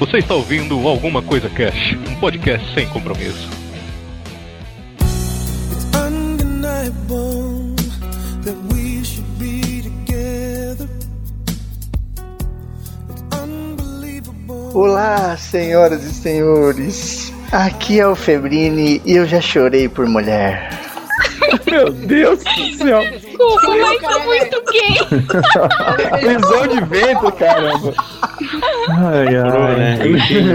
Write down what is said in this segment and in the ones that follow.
Você está ouvindo Alguma Coisa Cash, um podcast sem compromisso. Olá, senhoras e senhores. Aqui é o Febrini e eu já chorei por mulher. Meu Deus do céu. Desculpa, mas tô muito gay. Prisão de vento, caramba. Ai, Chorou, né?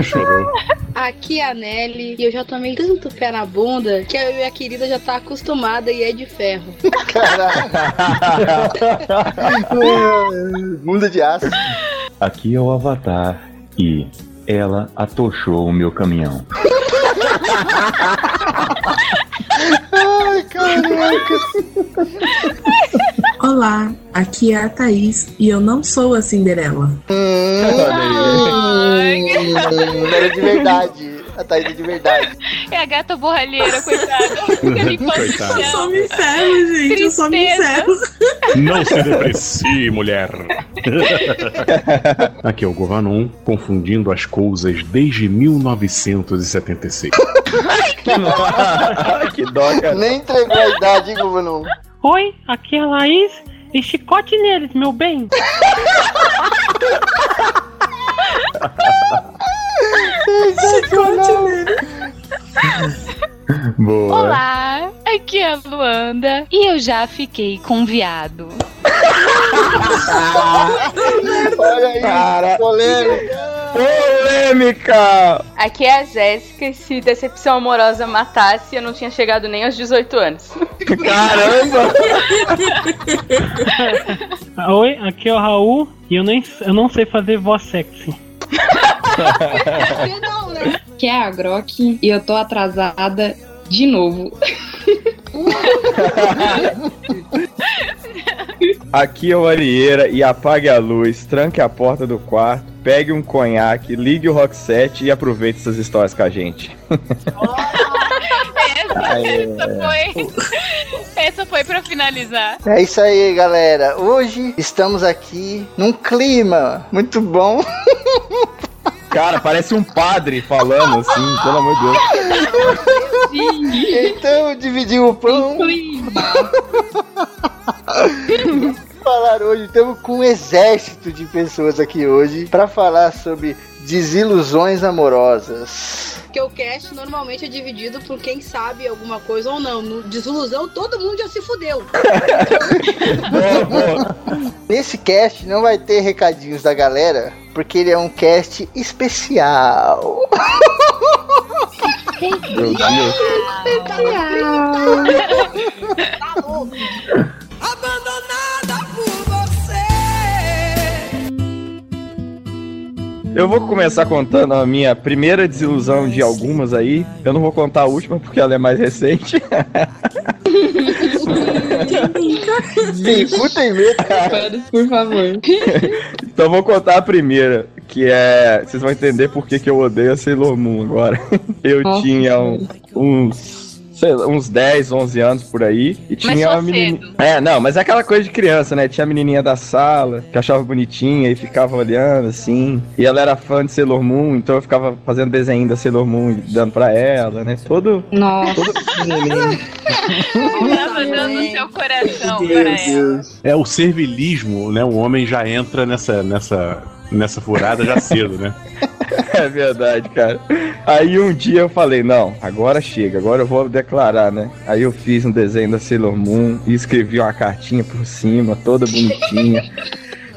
Chorou? Aqui é a Nelly e eu já tomei tanto pé na bunda que a querida já tá acostumada e é de ferro. Bunda de aço. Aqui é o Avatar e ela atochou o meu caminhão. Olá, aqui é a Thaís e eu não sou a Cinderela. Hum, era de verdade. A Thaís é de verdade. É a gata borralheira, coitada. Eu só me encerro, gente. Eu só me Tristeza. encerro. Não se deprecie, mulher. Aqui é o Govanon, confundindo as coisas desde 1976. que dó, cara. Nem entregou a idade, hein, Govanon? Oi, aqui é a Laís. E chicote neles, meu bem. Chicote nele. Boa. Olá, aqui é a Luanda e eu já fiquei com viado. Olha aí, Cara. polêmica. Polêmica! Aqui é a Jéssica e se decepção amorosa matasse, eu não tinha chegado nem aos 18 anos. Caramba! Oi, aqui é o Raul. E eu, nem, eu não sei fazer voz sexy. Não, né? que é a Grok e eu tô atrasada de novo. Aqui é o Arieira e apague a luz, tranque a porta do quarto, pegue um conhaque, ligue o rock set e aproveite essas histórias com a gente. Essa foi. Essa foi pra finalizar. É isso aí, galera. Hoje estamos aqui num clima muito bom. Cara, parece um padre falando assim, pelo amor de Deus. Então dividimos o pão. Falar hoje, estamos com um exército de pessoas aqui hoje para falar sobre desilusões amorosas. Porque o cast normalmente é dividido por quem sabe alguma coisa ou não. No desilusão, todo mundo já se fudeu. Nesse cast não vai ter recadinhos da galera, porque ele é um cast especial. Meu Deus. Tá louco. Eu vou começar contando a minha primeira desilusão de algumas aí. Eu não vou contar a última porque ela é mais recente. Fico tem medo. Por favor. Então eu vou contar a primeira, que é. Vocês vão entender por que, que eu odeio a Sailor Moon agora. Eu Nossa. tinha um- uns. Sei lá, uns 10, 11 anos por aí. E tinha uma menininha. cedo. É, não, mas é aquela coisa de criança, né? Tinha a menininha da sala, que achava bonitinha e ficava olhando assim. E ela era fã de Sailor Moon, então eu ficava fazendo desenho da Sailor Moon e dando pra ela, né? Todo. Nossa. todo... Tava dando o seu coração para ela. É o servilismo, né? O homem já entra nessa, nessa, nessa furada já cedo, né? É verdade, cara. Aí um dia eu falei, não, agora chega, agora eu vou declarar, né? Aí eu fiz um desenho da Sailor Moon e escrevi uma cartinha por cima, toda bonitinha.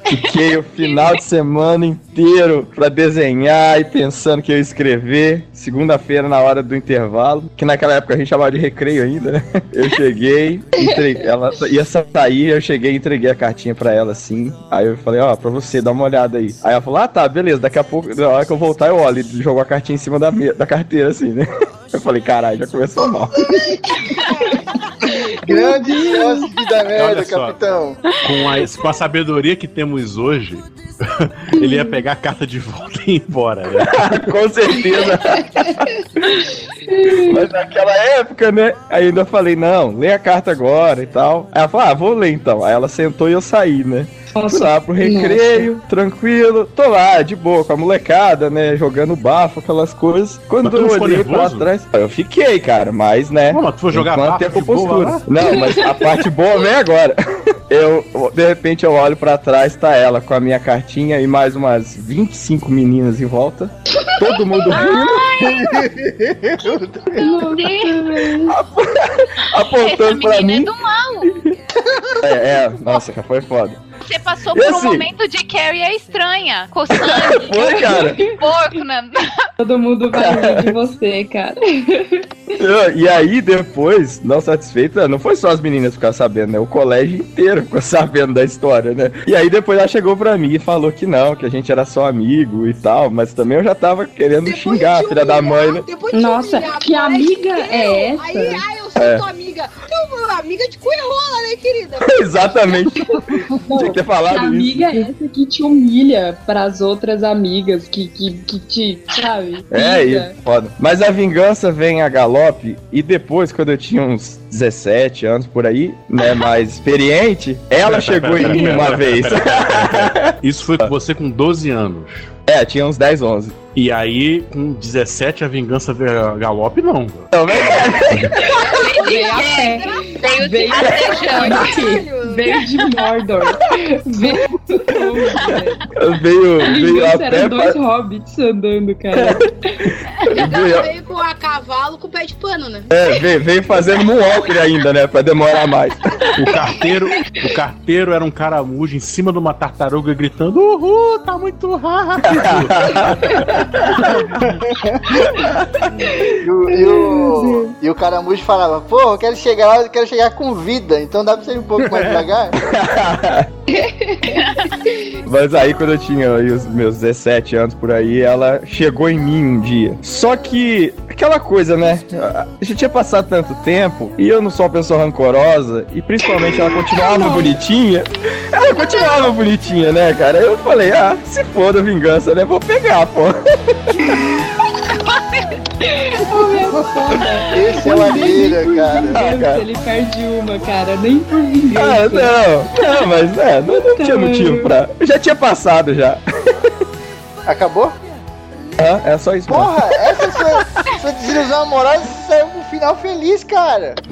Fiquei o final de semana inteiro pra desenhar e pensando que eu ia escrever. Segunda-feira, na hora do intervalo, que naquela época a gente chamava de recreio ainda, né? Eu cheguei, entreguei, ela ia sair, eu cheguei e entreguei a cartinha pra ela assim. Aí eu falei, ó, pra você, dá uma olhada aí. Aí ela falou, ah tá, beleza, daqui a pouco, na hora que eu voltar, eu olho. E jogou a cartinha em cima da, da carteira, assim, né? Eu falei, caralho, já começou mal. Grande hóspede da merda, Olha só. capitão. Com a, com a sabedoria que temos hoje, ele ia pegar a carta de volta e ir embora, né? Com certeza. Mas naquela época, né? Ainda falei, não, lê a carta agora e tal. Aí ela falou, ah, vou ler então. Aí ela sentou e eu saí, né? Fui lá pro recreio, tranquilo. Tô lá, de boa, com a molecada, né? Jogando bafo, aquelas coisas. Quando eu olhei pra trás, eu fiquei, cara, mas, né? Pô, mas tu foi jogar bafo a de boa lá? Não, mas a parte boa vem agora. Eu, de repente, eu olho pra trás, tá ela com a minha cartinha e mais umas 25 meninas em volta. Todo mundo rindo, Meu Deus. Essa apontando pra é mim. do mal. É, é, nossa, cara, foi foda. Você passou E por um assim? momento de Carrie é estranha. Sangue. Foi, cara. Porco, né? Todo mundo vai rir de você, cara. Eu- E aí, depois, não satisfeita, não foi só as meninas ficar sabendo, né? O colégio inteiro ficou sabendo da história, né? E aí depois ela chegou pra mim e falou que não, que a gente era só amigo e tal, mas também eu já tava querendo xingar a filha da mãe, né? Depois Nossa, humilhar, que amiga é eu- essa? Aí, ai, eu sou É. tua amiga. Eu, amiga de cu e rola, né, querida? Exatamente. Tinha que ter falado isso. amiga é essa que te humilha pras outras amigas, que, que, que te, sabe? É, e foda. Mas a vingança vem a galope, e depois, quando eu tinha uns 17 anos por aí, né, mais experiente, ela chegou em mim uma vez. Isso foi com você com 12 anos. É, tinha uns 10, 11. E aí, com 17, a vingança veio a galope, não. Também Veio a pé. Veio. Veio de Mordor. Veio veio, veio a pé. eram dois pra- hobbits andando, cara. Ela veio com a cavalo com o pé de pano, né? É, veio, veio fazendo moonwalker ainda, né? Pra demorar mais. O carteiro, o carteiro era um caramujo em cima de uma tartaruga gritando: Uhul, tá muito rápido. E o, e o, e o caramujo falava, pô, eu quero chegar lá, eu quero chegar com vida, então dá pra ser um pouco mais devagar? Mas aí, quando eu tinha aí os meus 17 anos por aí, ela chegou em mim um dia. Só que, aquela coisa, né? Já tinha passado tanto tempo e eu não sou uma pessoa rancorosa e principalmente ela continuava bonitinha. Ela continuava bonitinha, né, cara? Eu falei, ah, se foda vingança, né? Vou pegar, pô. Esse é o Areira, cara. Deus, cara. ele perde uma, cara. Nem por Ah, vingança. não, não, mas é, não, não tinha motivo pra. Já tinha passado já. Acabou? Ah, é só isso. mesmo. Porra, essa sua, sua desilusão amorosa saiu com um final feliz, cara.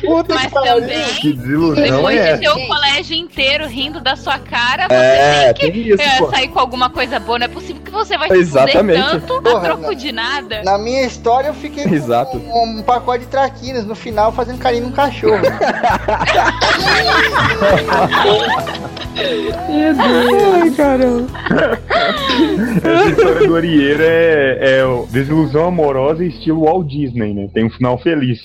Puta Mas que pariu. também, Que desilusão depois é de ter o colégio inteiro rindo da sua cara, você É, tem que tem isso, é, pô. sair com alguma coisa boa. Não é possível que você vai se Exatamente. fuder tanto Porra, a troco não. de nada. Na minha história, eu fiquei com Exato. um, um pacote de traquinas no final fazendo carinho num cachorro. Meu Deus. Ai, caramba. Essa história do Arieira é, é o desilusão amorosa estilo Walt Disney, né? Tem um final feliz.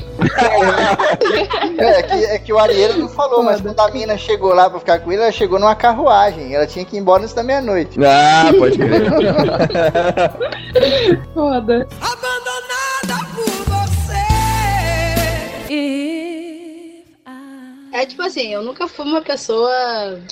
É, é que, é que o Arieira não falou, mas quando a mina chegou lá pra ficar com ele, ela chegou numa carruagem. Ela tinha que ir embora antes da meia-noite. Ah, pode crer. Foda. É tipo assim, eu nunca fui uma pessoa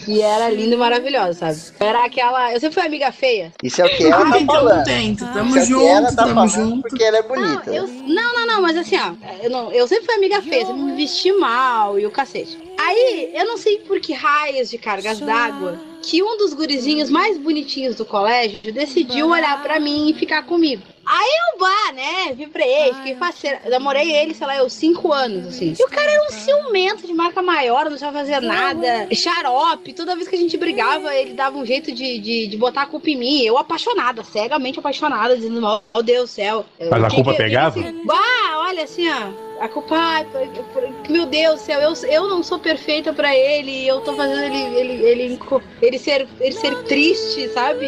que era linda e maravilhosa, sabe? Era aquela. Eu sempre fui amiga feia. Isso é o que ela tá então falando. não tento. Tamo Isso é o que ela junto, tá tamo junto. porque ela é Não, bonita. eu, não, não, não, mas assim, ó, eu, não, eu sempre fui amiga feia, sempre me vesti mal e o cacete. Aí, eu não sei por que raios de cargas d'água que um dos gurizinhos mais bonitinhos do colégio decidiu olhar pra mim e ficar comigo. Aí eu, bah, né, vibrei, fiquei parceira. Namorei ele, sei lá, eu cinco anos, assim. E o cara era um ciumento de marca maior, não sabia fazer nada. Xarope, toda vez que a gente brigava, ele dava um jeito de, de, de botar a culpa em mim. Eu apaixonada, cegamente apaixonada, dizendo, meu Deus do céu. Mas a culpa que- pegava? assim, bah, olha assim, ó. A culpa, ai, por- por- meu Deus do céu, eu, eu não sou perfeita pra ele, eu tô fazendo ele, ele, ele, ele, ser, ele ser triste, sabe?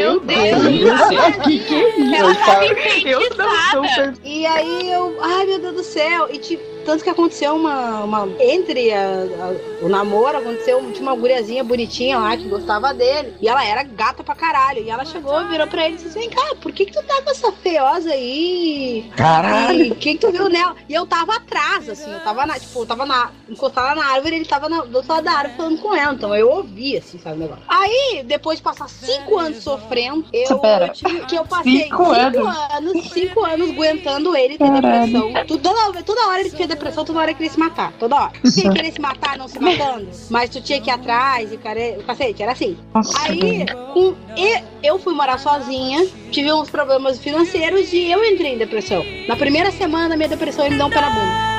Meu Deus. Que que é isso? Eu não. E aí eu, ai meu Deus do céu, e tipo, tanto que aconteceu uma, uma entre a- a- o namoro, aconteceu, tinha uma guriazinha bonitinha lá que gostava dele, e ela era gata pra caralho, e ela chegou, virou pra ele e disse assim, vem cá, por que que tu tá com essa feiosa aí? Caralho. E quem que tu viu nela? E eu tava atrás, assim, eu tava na, tipo, eu tava na, encostada na árvore, ele tava na, do outro lado da árvore falando com ela, então eu ouvi, assim, sabe, o negócio. Aí, depois de passar cinco anos sofrendo, eu, Pera, eu tive, que eu passei cinco cinco anos? anos, cinco anos aguentando ele ter Caralho. depressão. Toda, toda hora ele tinha depressão, toda hora queria se matar. Toda hora. Tinha que querer se matar, não se matando. Mas tu tinha que ir atrás e o cara- o cacete, era assim. Aí, com, e- eu fui morar sozinha, tive uns problemas financeiros e eu entrei em depressão. Na primeira semana da minha depressão, ele me deu um pé na bunda.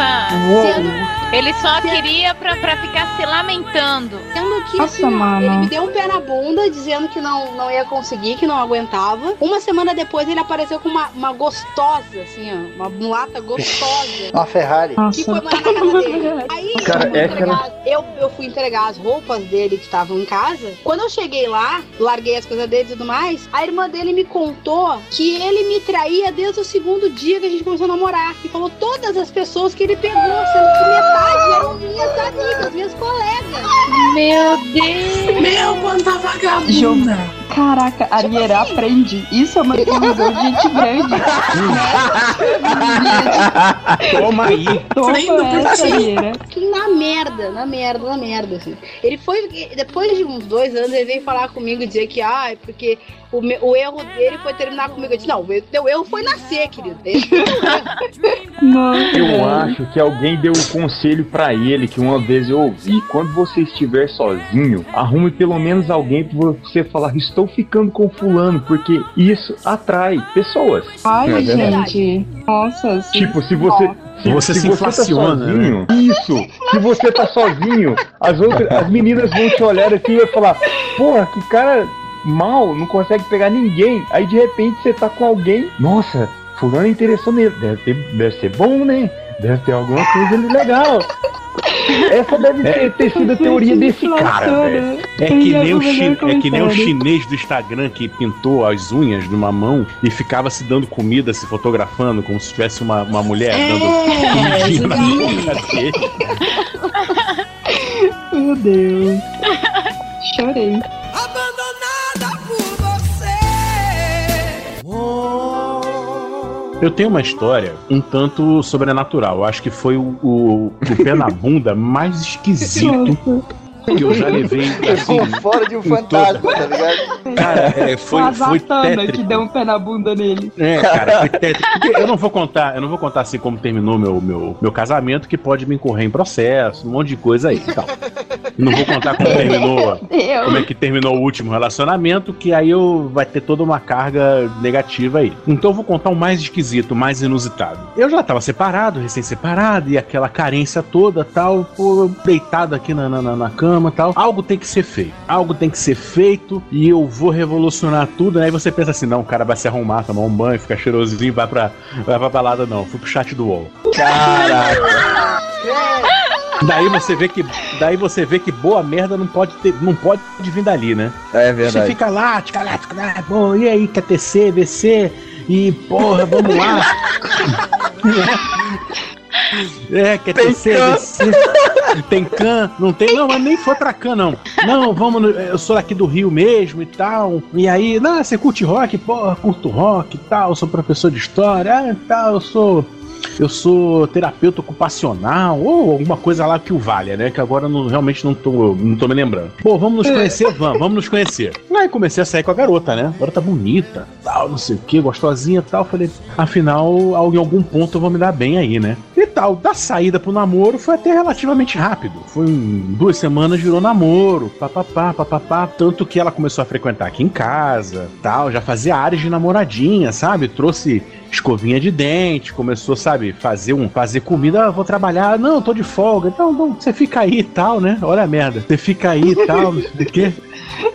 Nossa! Sendo- Ele só queria pra, pra ficar se lamentando. Sendo que Nossa, assim, mano. ele me deu um pé na bunda, dizendo que não, não ia conseguir, que não aguentava. Uma semana depois ele apareceu com uma, uma gostosa, assim, ó, uma mulata gostosa. Uma Ferrari. Que foi morar na casa dele. Aí Cara, eu, fui é entregar, aquela- eu, eu fui entregar as roupas dele que estavam em casa. Quando eu cheguei lá, larguei as coisas dele e tudo mais, a irmã dele me contou que ele me traía desde o segundo dia que a gente começou a namorar. E falou todas as pessoas que ele pegou, sendo que metade eram minhas amigas, minhas colegas. Meu Deus! Meu, quanta vagabunda! Caraca, Ariera aprende. Isso é uma ilusão de gente grande. Toma aí. Toma essa. Ariera. Que na merda, na merda, na merda, assim. Ele foi, depois de uns dois anos, ele veio falar comigo e dizer que, ah, é porque o, me- o erro dele foi terminar comigo. Eu disse, não, o teu erro foi nascer, querido. Nossa, Eu acho que alguém deu um conselho pra ele que uma vez eu ouvi. Quando você estiver sozinho, arrume pelo menos alguém pra você falar: Estou ficando com fulano, porque isso atrai pessoas. Ai, Não é gente. Nossa, Tipo, se você. Se, Você se tá inflaciona, sozinho, isso. Se você tá sozinho, as outras, as meninas vão te olhar assim e vai falar: Porra, que cara mal, não consegue pegar ninguém. Aí de repente você tá com alguém. Nossa, fulano interessou nele. Deve, ter, deve ser bom, né? Deve ter alguma coisa legal. Essa deve ter, ter sido a teoria desse cara, velho. É que, nem o chi- é que nem o chinês do Instagram que pintou as unhas de uma mão e ficava se dando comida, se fotografando, como se tivesse uma, uma mulher dando É, comidinha na vi. boca dele. Meu Deus. Chorei. Eu tenho uma história um tanto sobrenatural. Eu acho que foi o, o, o pé na bunda mais esquisito que eu já levei. Assim, Ficou fora de um fantasma, tá ligado? Cara, é, foi, a foi Zatanna tétrico. que deu um pé na bunda nele. É, cara, foi tétrico. Eu não vou contar, eu não vou contar assim como terminou meu, meu, meu casamento, que pode me incorrer em processo, um monte de coisa aí. e tal. Não vou contar como terminou, como é que terminou o último relacionamento, que aí eu vai ter toda uma carga negativa aí. Então eu vou contar o mais esquisito, o mais inusitado. Eu já tava separado, recém-separado, e aquela carência toda, tal, pô, deitado aqui na, na, na- na tal. Algo tem que ser feito. Algo tem que ser feito e eu vou revolucionar tudo. Aí você pensa assim, não, o cara vai se arrumar, tomar um banho, ficar cheirosinho, vai pra, vai pra balada, não. Fui pro chat do UOL. Caraca. Daí você vê que, daí você vê que boa merda não pode ter, não pode vir dali, né? É Você verdade. fica lá, tica lá, tica lá, pô, e aí, quer TC, VC? E porra, vamos lá. é, quer Tem TC, can. VC? Tem can? Não tem? Não, mas nem foi pra can, não. Não, vamos, no- eu sou daqui do Rio mesmo e tal. E aí, não, você curte rock? Porra, curto rock e tal, sou professor de história, ah, tal, eu sou eu sou terapeuta ocupacional, ou alguma coisa lá que o valha, né? Que agora eu não, realmente não tô, não tô me lembrando. Pô, vamos nos conhecer? Vamos, vamos nos conhecer. Aí comecei a sair com a garota, né? Garota bonita, tal, não sei o que, gostosinha tal. Falei, afinal, em algum ponto eu vou me dar bem aí, né? E tal, da saída pro namoro foi até relativamente rápido. Foi em duas semanas, virou namoro, papapá, papapá. Tanto que ela começou a frequentar aqui em casa, tal, já fazia áreas de namoradinha, sabe? Trouxe escovinha de dente, começou, sabe, fazer um fazer comida, ah, vou trabalhar, não, tô de folga. Então, não, você fica aí e tal, né? Olha a merda. Você fica aí e tal, não sei o quê.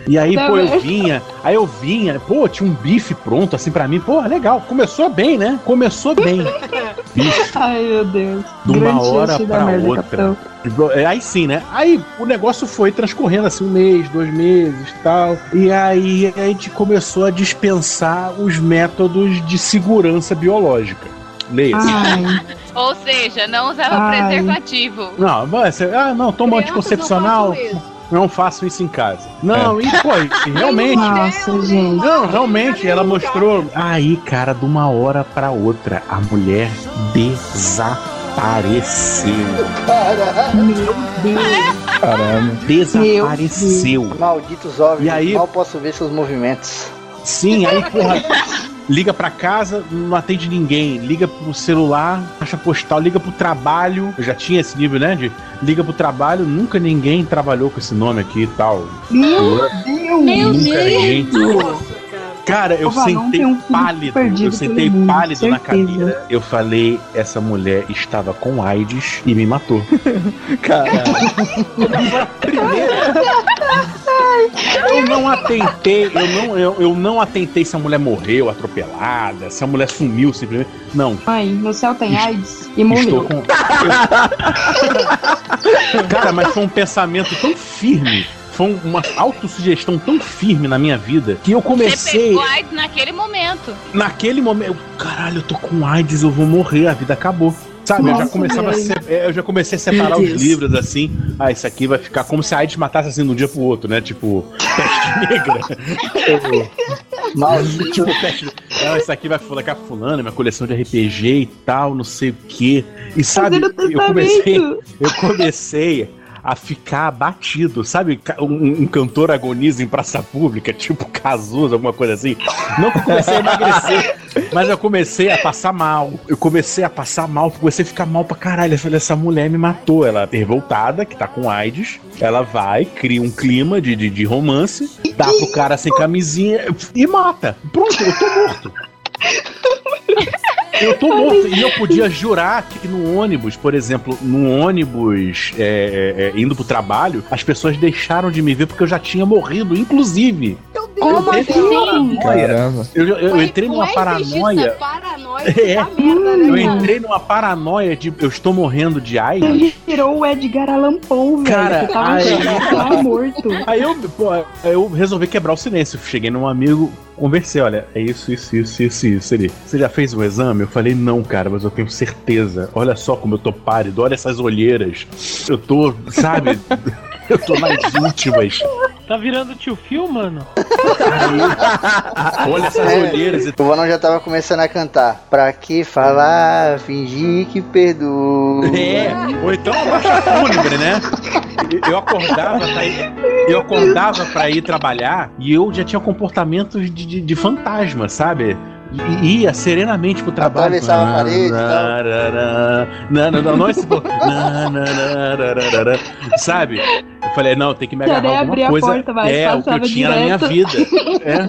E aí, Tá pô, eu bem. vinha, aí eu vinha, pô, tinha um bife pronto assim pra mim, pô, legal, começou bem, né? Começou bem. Bicho, Ai, meu Deus. de uma Grande hora merda, outra. capitão. É, Aí sim, né? Aí o negócio foi transcorrendo assim um mês, dois meses tal. E aí a gente começou a dispensar os métodos de segurança biológica. Leia-se. Ai, Ou seja, não usava Ai. preservativo. Não, mas você- ah, não, toma Crianças anticoncepcional. não façam isso. Não façam isso em casa. Não, e pô, e realmente. nossa, gente. Não, realmente, ela mostrou. Aí, cara, de uma hora pra outra, a mulher desapareceu. Meu Deus. Caramba. Desapareceu. Malditos ovos. E aí- Mal posso ver seus movimentos. Sim, aí, porra. liga pra casa, não atende ninguém, liga pro celular, caixa postal, liga pro trabalho. Eu já tinha esse nível, né? De liga pro trabalho, nunca ninguém trabalhou com esse nome aqui e tal. Meu Deus! Meu Nunca ninguém. Cara, eu sentei um pálido, eu sentei mundo, pálido na certeza. cadeira. Eu falei, essa mulher estava com AIDS e me matou. Caralho. Eu não atentei, eu não, eu, eu não atentei se a mulher morreu atropelada, se a mulher sumiu simplesmente. Não. Mãe, no céu tem AIDS e Estou morreu. com. Cara, mas foi um pensamento tão firme. Foi uma autossugestão tão firme na minha vida que eu Você comecei. pegou AIDS naquele momento. Naquele momento, caralho, eu tô com AIDS, eu vou morrer, a vida acabou. Sabe, eu já Nossa, começava a se- é, eu já comecei a separar os livros assim. Ah, isso aqui vai ficar como se a AIDS matasse assim de um dia pro outro, né? Tipo, peste negra. Maldito. tipo, peste Não, isso aqui vai colocar fulano, minha coleção de RPG e tal, não sei o quê. E sabe, eu comecei, eu comecei a ficar abatido, sabe? Um, um cantor agoniza em praça pública, tipo Cazuza, alguma coisa assim. Não que eu comecei a emagrecer, mas eu comecei a passar mal. Eu comecei a passar mal, comecei a ficar mal pra caralho. Eu falei, essa mulher me matou. Ela é revoltada, que tá com AIDS. Ela vai, cria um clima de, de, de romance, dá pro cara sem camisinha e mata. Pronto, eu tô morto. Eu tô morto. E eu podia jurar que no ônibus, por exemplo, no ônibus é, é, é, indo pro trabalho, as pessoas deixaram de me ver porque eu já tinha morrido, inclusive. Como eu assim? paranoia. Caramba. Eu, eu- eu entrei numa paranoia. paranoia É. da merda, né, Eu entrei numa paranoia de eu estou morrendo de AIDS. Ele virou o Edgar Allan Poe, velho. Cara, tava, aí- tava morto. Aí eu, pô, eu resolvi quebrar o silêncio. Cheguei num amigo, conversei, olha, é isso, isso, isso, isso, isso. Ele, você já fez o exame? Eu falei, não, cara, mas eu tenho certeza. Olha só como eu tô pálido, olha essas olheiras. Eu tô, sabe? eu tô nas últimas. Tá virando tio Phil, mano? Olha essas É. olheiras. O Vanão já tava começando a cantar. Pra que falar, fingir que perdoa. É, ou então a marcha fúnebre, né? Eu acordava pra ir, eu acordava pra ir trabalhar e eu já tinha comportamentos de, de, de fantasma, sabe? E ia serenamente pro trabalho. Atravessava a parede Não, não, não, não esse. Nananarararara, Sabe? Eu falei, não, tem que me agarrar alguma coisa. porta, mas é, o que eu tinha na minha vida. É.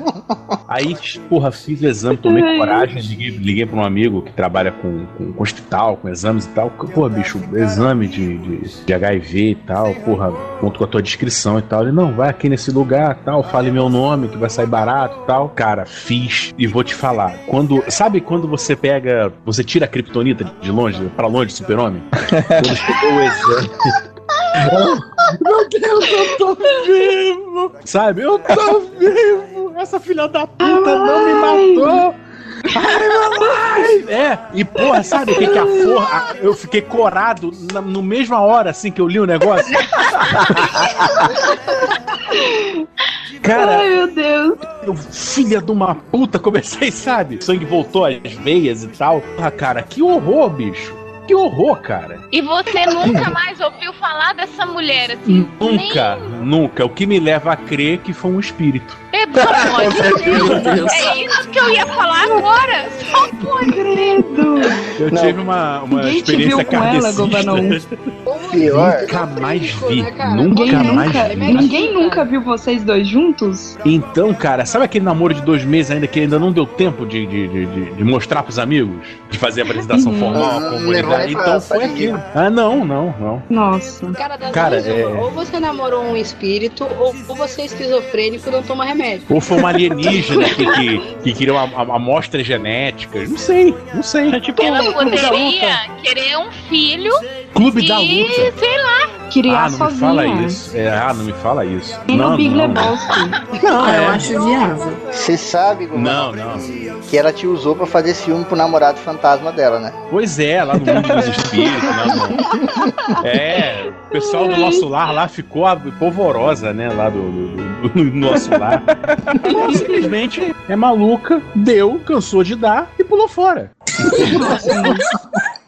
Aí, porra, fiz o exame, tomei Ai. coragem, liguei, liguei pra um amigo que trabalha com, com, com hospital, com exames e tal. Porra, bicho, exame de, de, de HIV e tal, porra, conto com a tua descrição e tal. Ele, não, vai aqui nesse lugar tal, fale meu nome que vai sair barato e tal. Cara, fiz e vou te falar. Quando, sabe quando você pega, você tira a kriptonita de longe, pra longe do super-homem? Quando chegou o exame. Meu Deus, eu tô vivo! Sabe, eu tô vivo! Essa filha da puta não me matou! É, e porra, sabe o que que a forra. Eu fiquei corado na no mesma hora assim que eu li o negócio. Cara, Ai, meu Deus. eu, filha de uma puta, comecei, sabe? O sangue voltou às veias e tal. Ah, cara, que horror, bicho. Que horror, cara. E você nunca mais ouviu falar dessa mulher, assim? Nunca, nunca. O que me leva a crer que foi um espírito. Nem... De Deus. É isso que eu ia falar agora. Só pode. Credo. Eu Não. tive uma, uma Ninguém te experiência viu com ela. Pior. Nunca mais vi. né? Nunca Ninguém mais nunca, vi. ninguém nunca viu vocês dois juntos? Então, cara, sabe aquele namoro de dois meses ainda que ainda não deu tempo de, de, de, de- mostrar pros amigos? De fazer a apresentação Uhum. formal Uhum, Então foi aquilo. Ah, não, não, não. Nossa. Cara, das Cara, duas, é- ou você namorou um espírito, ou, ou você é esquizofrênico e não toma remédio. Ou foi uma alienígena que, que, que queria uma, uma amostra genética. Não sei, não sei. É tipo Ela o Clube da poderia querer um filho Clube da e, luta. sei lá, Criar Ah, não sozinha. me fala isso. É, ah, não me fala isso. E no Não, Big não. Lebowski. Não, eu acho viável. Você sabe, Não, não. que ela te usou pra fazer ciúme pro namorado fantasma dela, né? Pois é, lá no mundo dos espíritos, né? no- É, o pessoal do nosso lar lá ficou a- polvorosa, né? Lá do, do- do- do nosso lar. Ela simplesmente é maluca, deu, cansou de dar e pulou fora.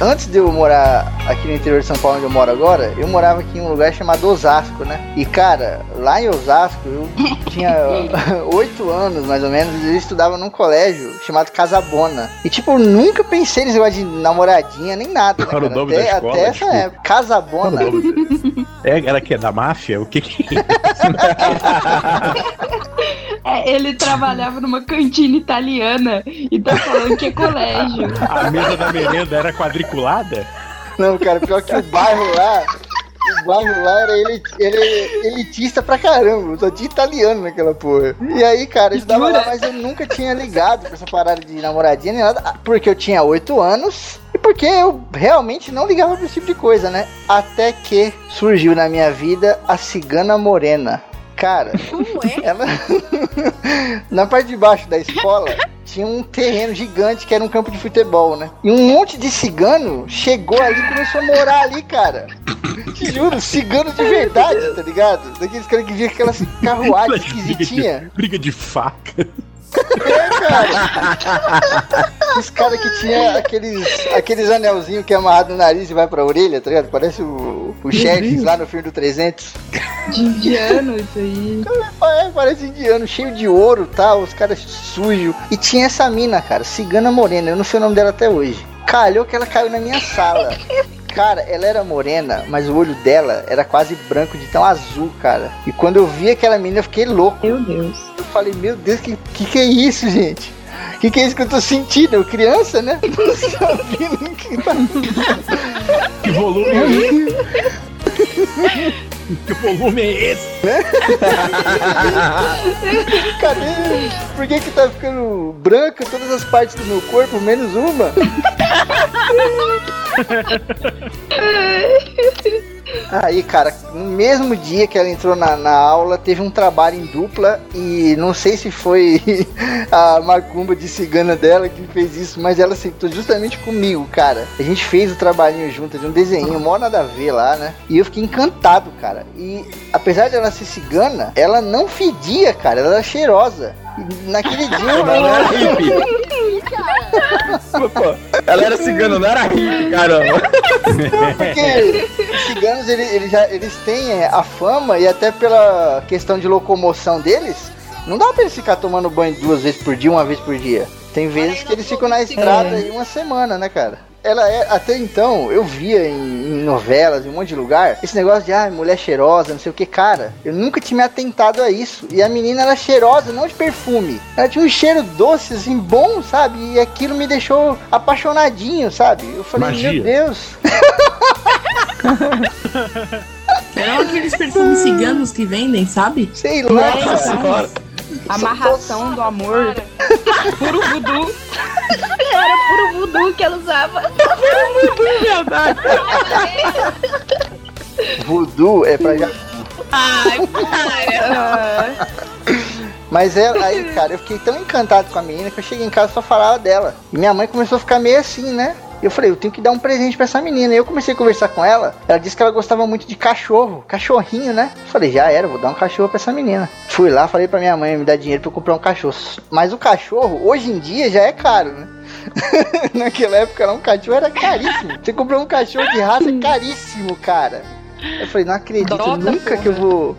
antes de eu morar aqui no interior de São Paulo, onde eu moro agora, eu morava aqui em um lugar chamado Osasco, né? E cara, lá em Osasco, eu tinha oito anos mais ou menos, e eu estudava num colégio chamado Casabona. E tipo, eu nunca pensei nesse negócio de namoradinha nem nada. Né, cara? nome até, da escola? até essa Desculpa. época. Casabona. É, era que? Da máfia? O que que É, ele trabalhava numa cantina italiana e tá falando que é colégio. A mesa da merenda era quadriculada? Não, cara, pior que o bairro lá. O bairro lá era ele, ele, elitista pra caramba, só tinha italiano naquela porra. E aí, cara, eu estudava lá, mas eu nunca tinha ligado pra essa parada de namoradinha nem nada, porque eu tinha 8 anos e porque eu realmente não ligava pra esse tipo de coisa, né? Até que surgiu na minha vida a cigana morena. Cara, ela. Na parte de baixo da escola tinha um terreno gigante que era um campo de futebol, né? E um monte de cigano chegou ali e começou a morar ali, cara. Te juro, cigano de verdade, tá ligado? Daqueles caras que vinha aquelas carruagens briga, esquisitinhas. de, briga faca. Os caras que tinha aqueles, aqueles anelzinhos que é amarrado no nariz e vai pra orelha, tá ligado? Parece o, o lá no filme do 300. De indiano, isso aí. É, parece indiano, cheio de ouro e tal, os caras sujos. E tinha essa mina, cara, cigana morena, eu não sei o nome dela até hoje. Calhou que ela caiu na minha sala. Cara, ela era morena, mas o olho dela era quase branco de tão azul, cara. E quando eu vi aquela menina, eu fiquei louco. Meu Deus. Eu falei, meu Deus, que que, que é isso, gente? Que que é isso que eu tô sentindo? Eu criança, né? Sabendo que tá... Que volume é esse? Que volume é esse? Cadê? Por que que tá ficando branca todas as partes do meu corpo, menos uma? Aí, cara, no mesmo dia que ela entrou na, na aula, teve um trabalho em dupla e não sei se foi a macumba de cigana dela que fez isso, mas ela sentou justamente comigo, cara. A gente fez o trabalhinho junto de um desenho, mó nada a ver lá, né? E eu fiquei encantado, cara. E apesar de ela ser cigana, ela não fedia, cara, ela era cheirosa. E naquele dia eu... Ela era hippie. Pô, ela era cigana, não era hippie, caramba. Porque os ciganos eles, eles, já, eles têm é, a fama e até pela questão de locomoção deles, não dá pra eles ficar tomando banho duas vezes por dia, uma vez por dia. Tem vezes que eles ficam na estrada aí uma semana, né, cara? Ela é, até então, eu via em, em novelas, em um monte de lugar, esse negócio de, ah, mulher cheirosa, não sei o que, cara, eu nunca tinha me atentado a isso. E a menina era cheirosa, não de perfume. Ela tinha um cheiro doce, assim, bom, sabe? E aquilo me deixou apaixonadinho, sabe? Eu falei, Magia. meu Deus. Eram aqueles perfumes ciganos que vendem, sabe? Sei lá, Nossa, Amarração do amor. Puro voodoo. Era puro voodoo que ela usava. Puro voodoo, verdade. Voodoo é pra já. Ai, para. Mas ela, aí, cara, eu fiquei tão encantado com a menina que eu cheguei em casa e só falava dela. E minha mãe começou a ficar meio assim, né? Eu falei, eu tenho que dar um presente pra essa menina. E eu comecei a conversar com ela. Ela disse que ela gostava muito de cachorro, cachorrinho, né? Eu falei, já era, vou dar um cachorro pra essa menina. Fui lá, falei pra minha mãe me dar dinheiro pra eu comprar um cachorro. Mas o cachorro, hoje em dia, já é caro, né? Naquela época, um cachorro era caríssimo. Você comprou um cachorro de raça é caríssimo, cara. Eu falei, não acredito, Dota, nunca porra. que eu vou.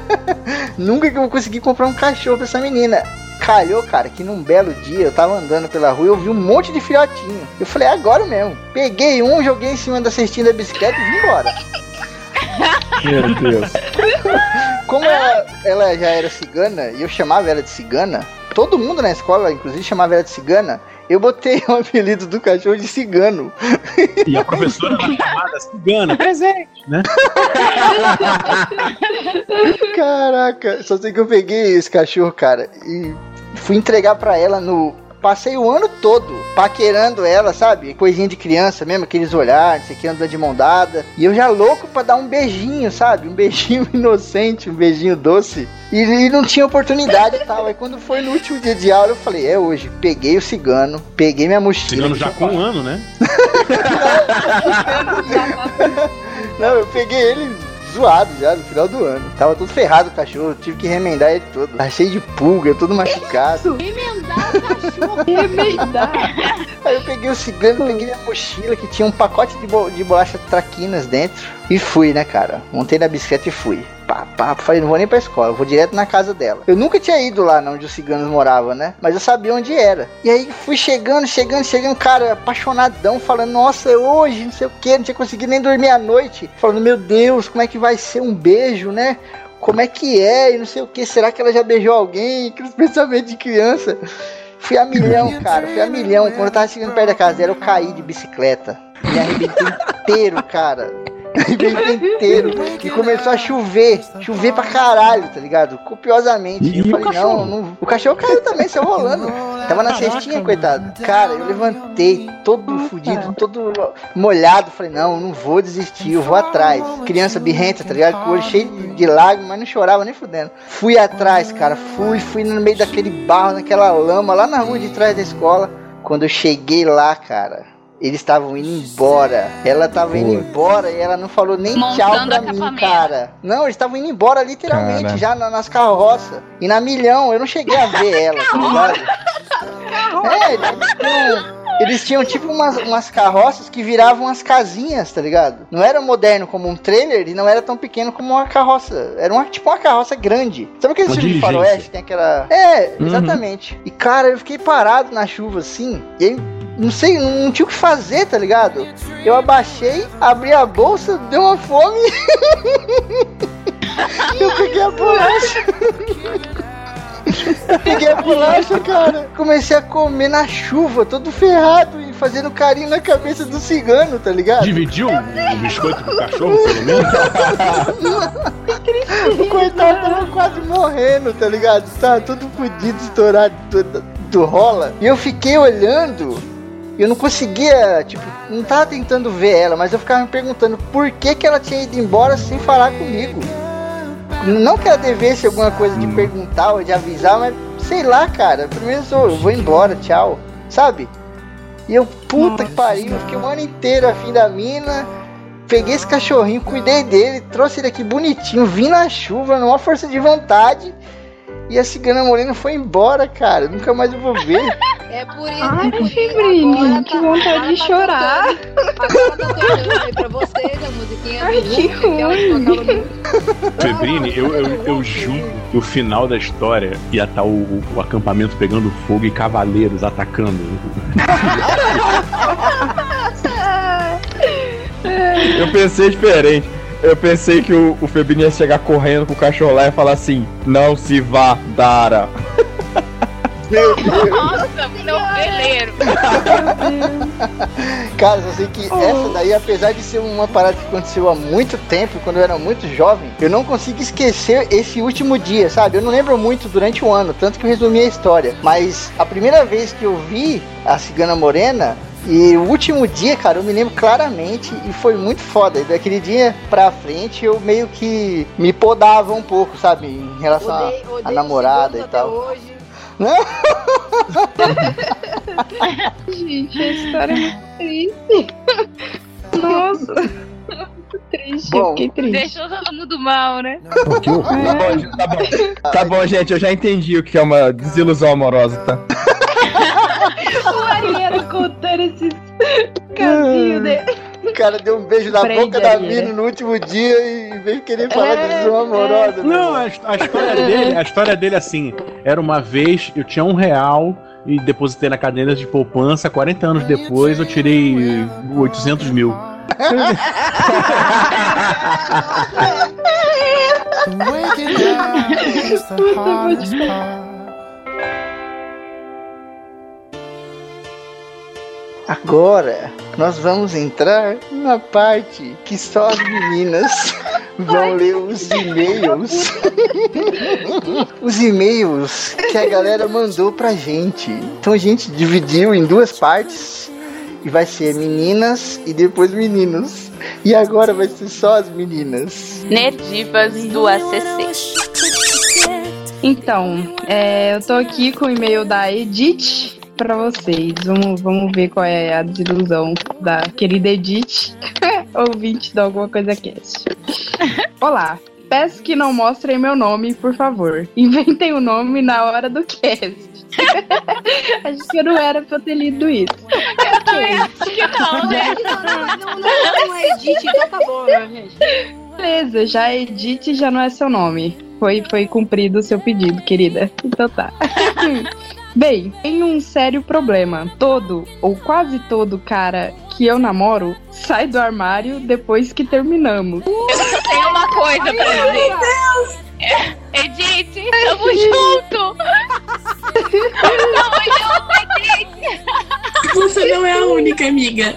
nunca que eu vou conseguir comprar um cachorro pra essa menina. Calhou, cara, que num belo dia eu tava andando pela rua e eu vi um monte de filhotinho. Eu falei, "É agora mesmo. Peguei um, joguei em cima da cestinha da bicicleta e vim embora. Meu Deus. Como ela, ela já era cigana e eu chamava ela de cigana, todo mundo na escola, inclusive, chamava ela de cigana. Eu botei o apelido do cachorro de cigano. E a professora era chamada cigana. Presente, né? Caraca, só sei que eu peguei esse cachorro, cara, e fui entregar pra ela no. Passei o ano todo paquerando ela, sabe? Coisinha de criança mesmo, aqueles olhares, isso aqui andando de mão dada. E eu já louco pra dar um beijinho, sabe? Um beijinho inocente, um beijinho doce. E, e não tinha oportunidade e tal. Aí quando foi no último dia de aula, eu falei: é hoje. Peguei o cigano, peguei minha mochila. Cigano já com um ano, né? Não, eu peguei ele zoado já no final do ano. Tava todo ferrado o cachorro, tive que remendar ele todo. Tá cheio de pulga, todo machucado. Remendar o cachorro. Remendar. Aí eu peguei o cigano, peguei minha mochila que tinha um pacote de, bo de bolacha traquinas dentro e fui, né, cara? Montei na bicicleta e fui. Pá, pá, falei, não vou nem pra escola, vou direto na casa dela. Eu nunca tinha ido lá onde os ciganos moravam, né? Mas eu sabia onde era. E aí fui chegando, chegando, chegando, cara, apaixonadão, falando, nossa, é hoje, não sei o que, não tinha conseguido nem dormir à noite. Falando, meu Deus, como é que vai ser um beijo, né? Como é que é? E não sei o que, será que ela já beijou alguém? Aqueles pensamentos de criança. Fui a milhão, cara, fui a milhão. Quando eu tava chegando perto da casa dela, eu caí de bicicleta. Me arrebentei inteiro, cara. Arrebentei inteiro. E começou a chover. Chover pra caralho, tá ligado? Copiosamente. E, eu o falei, cachorro? não, não. O cachorro caiu também, saiu rolando. Tava na cestinha, coitado. Cara, eu levantei todo fudido, todo molhado. Falei, não, não vou desistir, eu vou atrás. Criança birrenta, tá ligado? Com o olho cheio de, de lágrimas, mas não chorava nem fudendo. Fui atrás, cara. Fui, fui no meio daquele barro, naquela lama, lá na rua de trás da escola. Quando eu cheguei lá, cara, eles estavam indo embora. Ela tava indo embora e ela não falou nem tchau Montando pra mim, cara. Não, eles estavam indo embora literalmente, Cara. já na- nas carroças. E na milhão, eu não cheguei a ver ela, tá ligado? É, eles tinham, eles tinham tipo umas, umas carroças que viravam as casinhas, tá ligado? Não era moderno como um trailer e não era tão pequeno como uma carroça. Era uma, tipo uma carroça grande. Sabe aquele filme de faroeste? Tem aquela. É, Uhum. exatamente. E cara, eu fiquei parado na chuva assim. E aí, não sei, não, tinha o que fazer, tá ligado? Eu abaixei, abri a bolsa, deu uma fome. eu peguei a bolacha. Peguei a bolacha, cara. Comecei a comer na chuva, todo ferrado e fazendo carinho na cabeça do cigano, tá ligado? Dividiu o biscoito com o cachorro, pelo menos? O coitado tava quase morrendo, tá ligado? Tava todo fudido, estourado do, do- do rola. E eu fiquei olhando. Eu não conseguia, tipo, não tava tentando ver ela, mas eu ficava me perguntando por que, que ela tinha ido embora sem falar comigo. Não que ela devesse alguma coisa de perguntar ou de avisar, mas sei lá, cara. Primeiro eu, eu vou embora, tchau. Sabe? E eu, puta que pariu, eu fiquei o ano inteiro afim da mina. Peguei esse cachorrinho, cuidei dele, trouxe ele aqui bonitinho, vim na chuva, numa força de vontade. E a cigana morena foi embora, cara. Nunca mais eu vou ver. É por isso Ai, que Fibrini, que vontade de chorar. Agora tá tocando aí pra vocês a musiquinha Ai, que no Febrini, eu, eu, eu juro que o final da história ia estar o, o acampamento pegando fogo e cavaleiros atacando. Eu pensei diferente. Eu pensei que o, o Febrinho ia chegar correndo com o cachorro lá e falar assim: Não se vá, Dara. Meu. Nossa, noveleiro. Cara, eu sei que essa daí, apesar de ser uma parada que aconteceu há muito tempo, quando eu era muito jovem, eu não consigo esquecer esse último dia, sabe? Eu não lembro muito durante o ano, tanto que eu resumi a história. Mas a primeira vez que eu vi a Cigana Morena, e o último dia, cara, eu me lembro claramente e foi muito foda. E daquele dia pra frente eu meio que me podava um pouco, sabe? Em relação a- Odeio- a, odeio namorada e tal. hoje. Não? Gente, a história é muito triste. Nossa. Muito triste, eu Bom, fiquei triste. Deixou todo mundo mal, né? Pô, que horror. Tá bom, tá bom. Tá bom, gente, eu já entendi o que é uma desilusão amorosa, tá? Casinhos dele. O cara deu um beijo na Prende boca da mina né? no último dia e veio querer falar de É, visão amorosa. Não, meu a, his- a história dele, a história dele é assim, era uma vez, eu tinha um real e depositei na caderneta de poupança, 40 anos depois eu tirei 800 mil. Agora nós vamos entrar na parte que só as meninas vão ler os e-mails. os e-mails que a galera mandou pra gente. Então a gente dividiu em duas partes. E vai ser meninas e depois meninos. E agora vai ser só as meninas. Nerdivas do ACC. Então, é, eu tô aqui com o e-mail da Edith pra vocês. Vamos, vamos ver qual é a desilusão da querida Edith, ouvinte de alguma coisa cast. Olá. Peço que não mostrem meu nome, por favor. Inventem o nome na hora do cast. acho que eu não era pra eu ter lido isso. Eu também acho que não, né? Não, não, não, não é Edith, então tá bom, né, gente? Beleza, já Edith já não é seu nome. Foi, foi cumprido o seu pedido, querida. Então tá. Bem, tem um sério problema. Todo, ou quase todo cara que eu namoro sai do armário depois que terminamos. Eu só tenho uma coisa pra dizer. É, Edith, tamo junto! tamo junto, Edith! Você não é a única, amiga.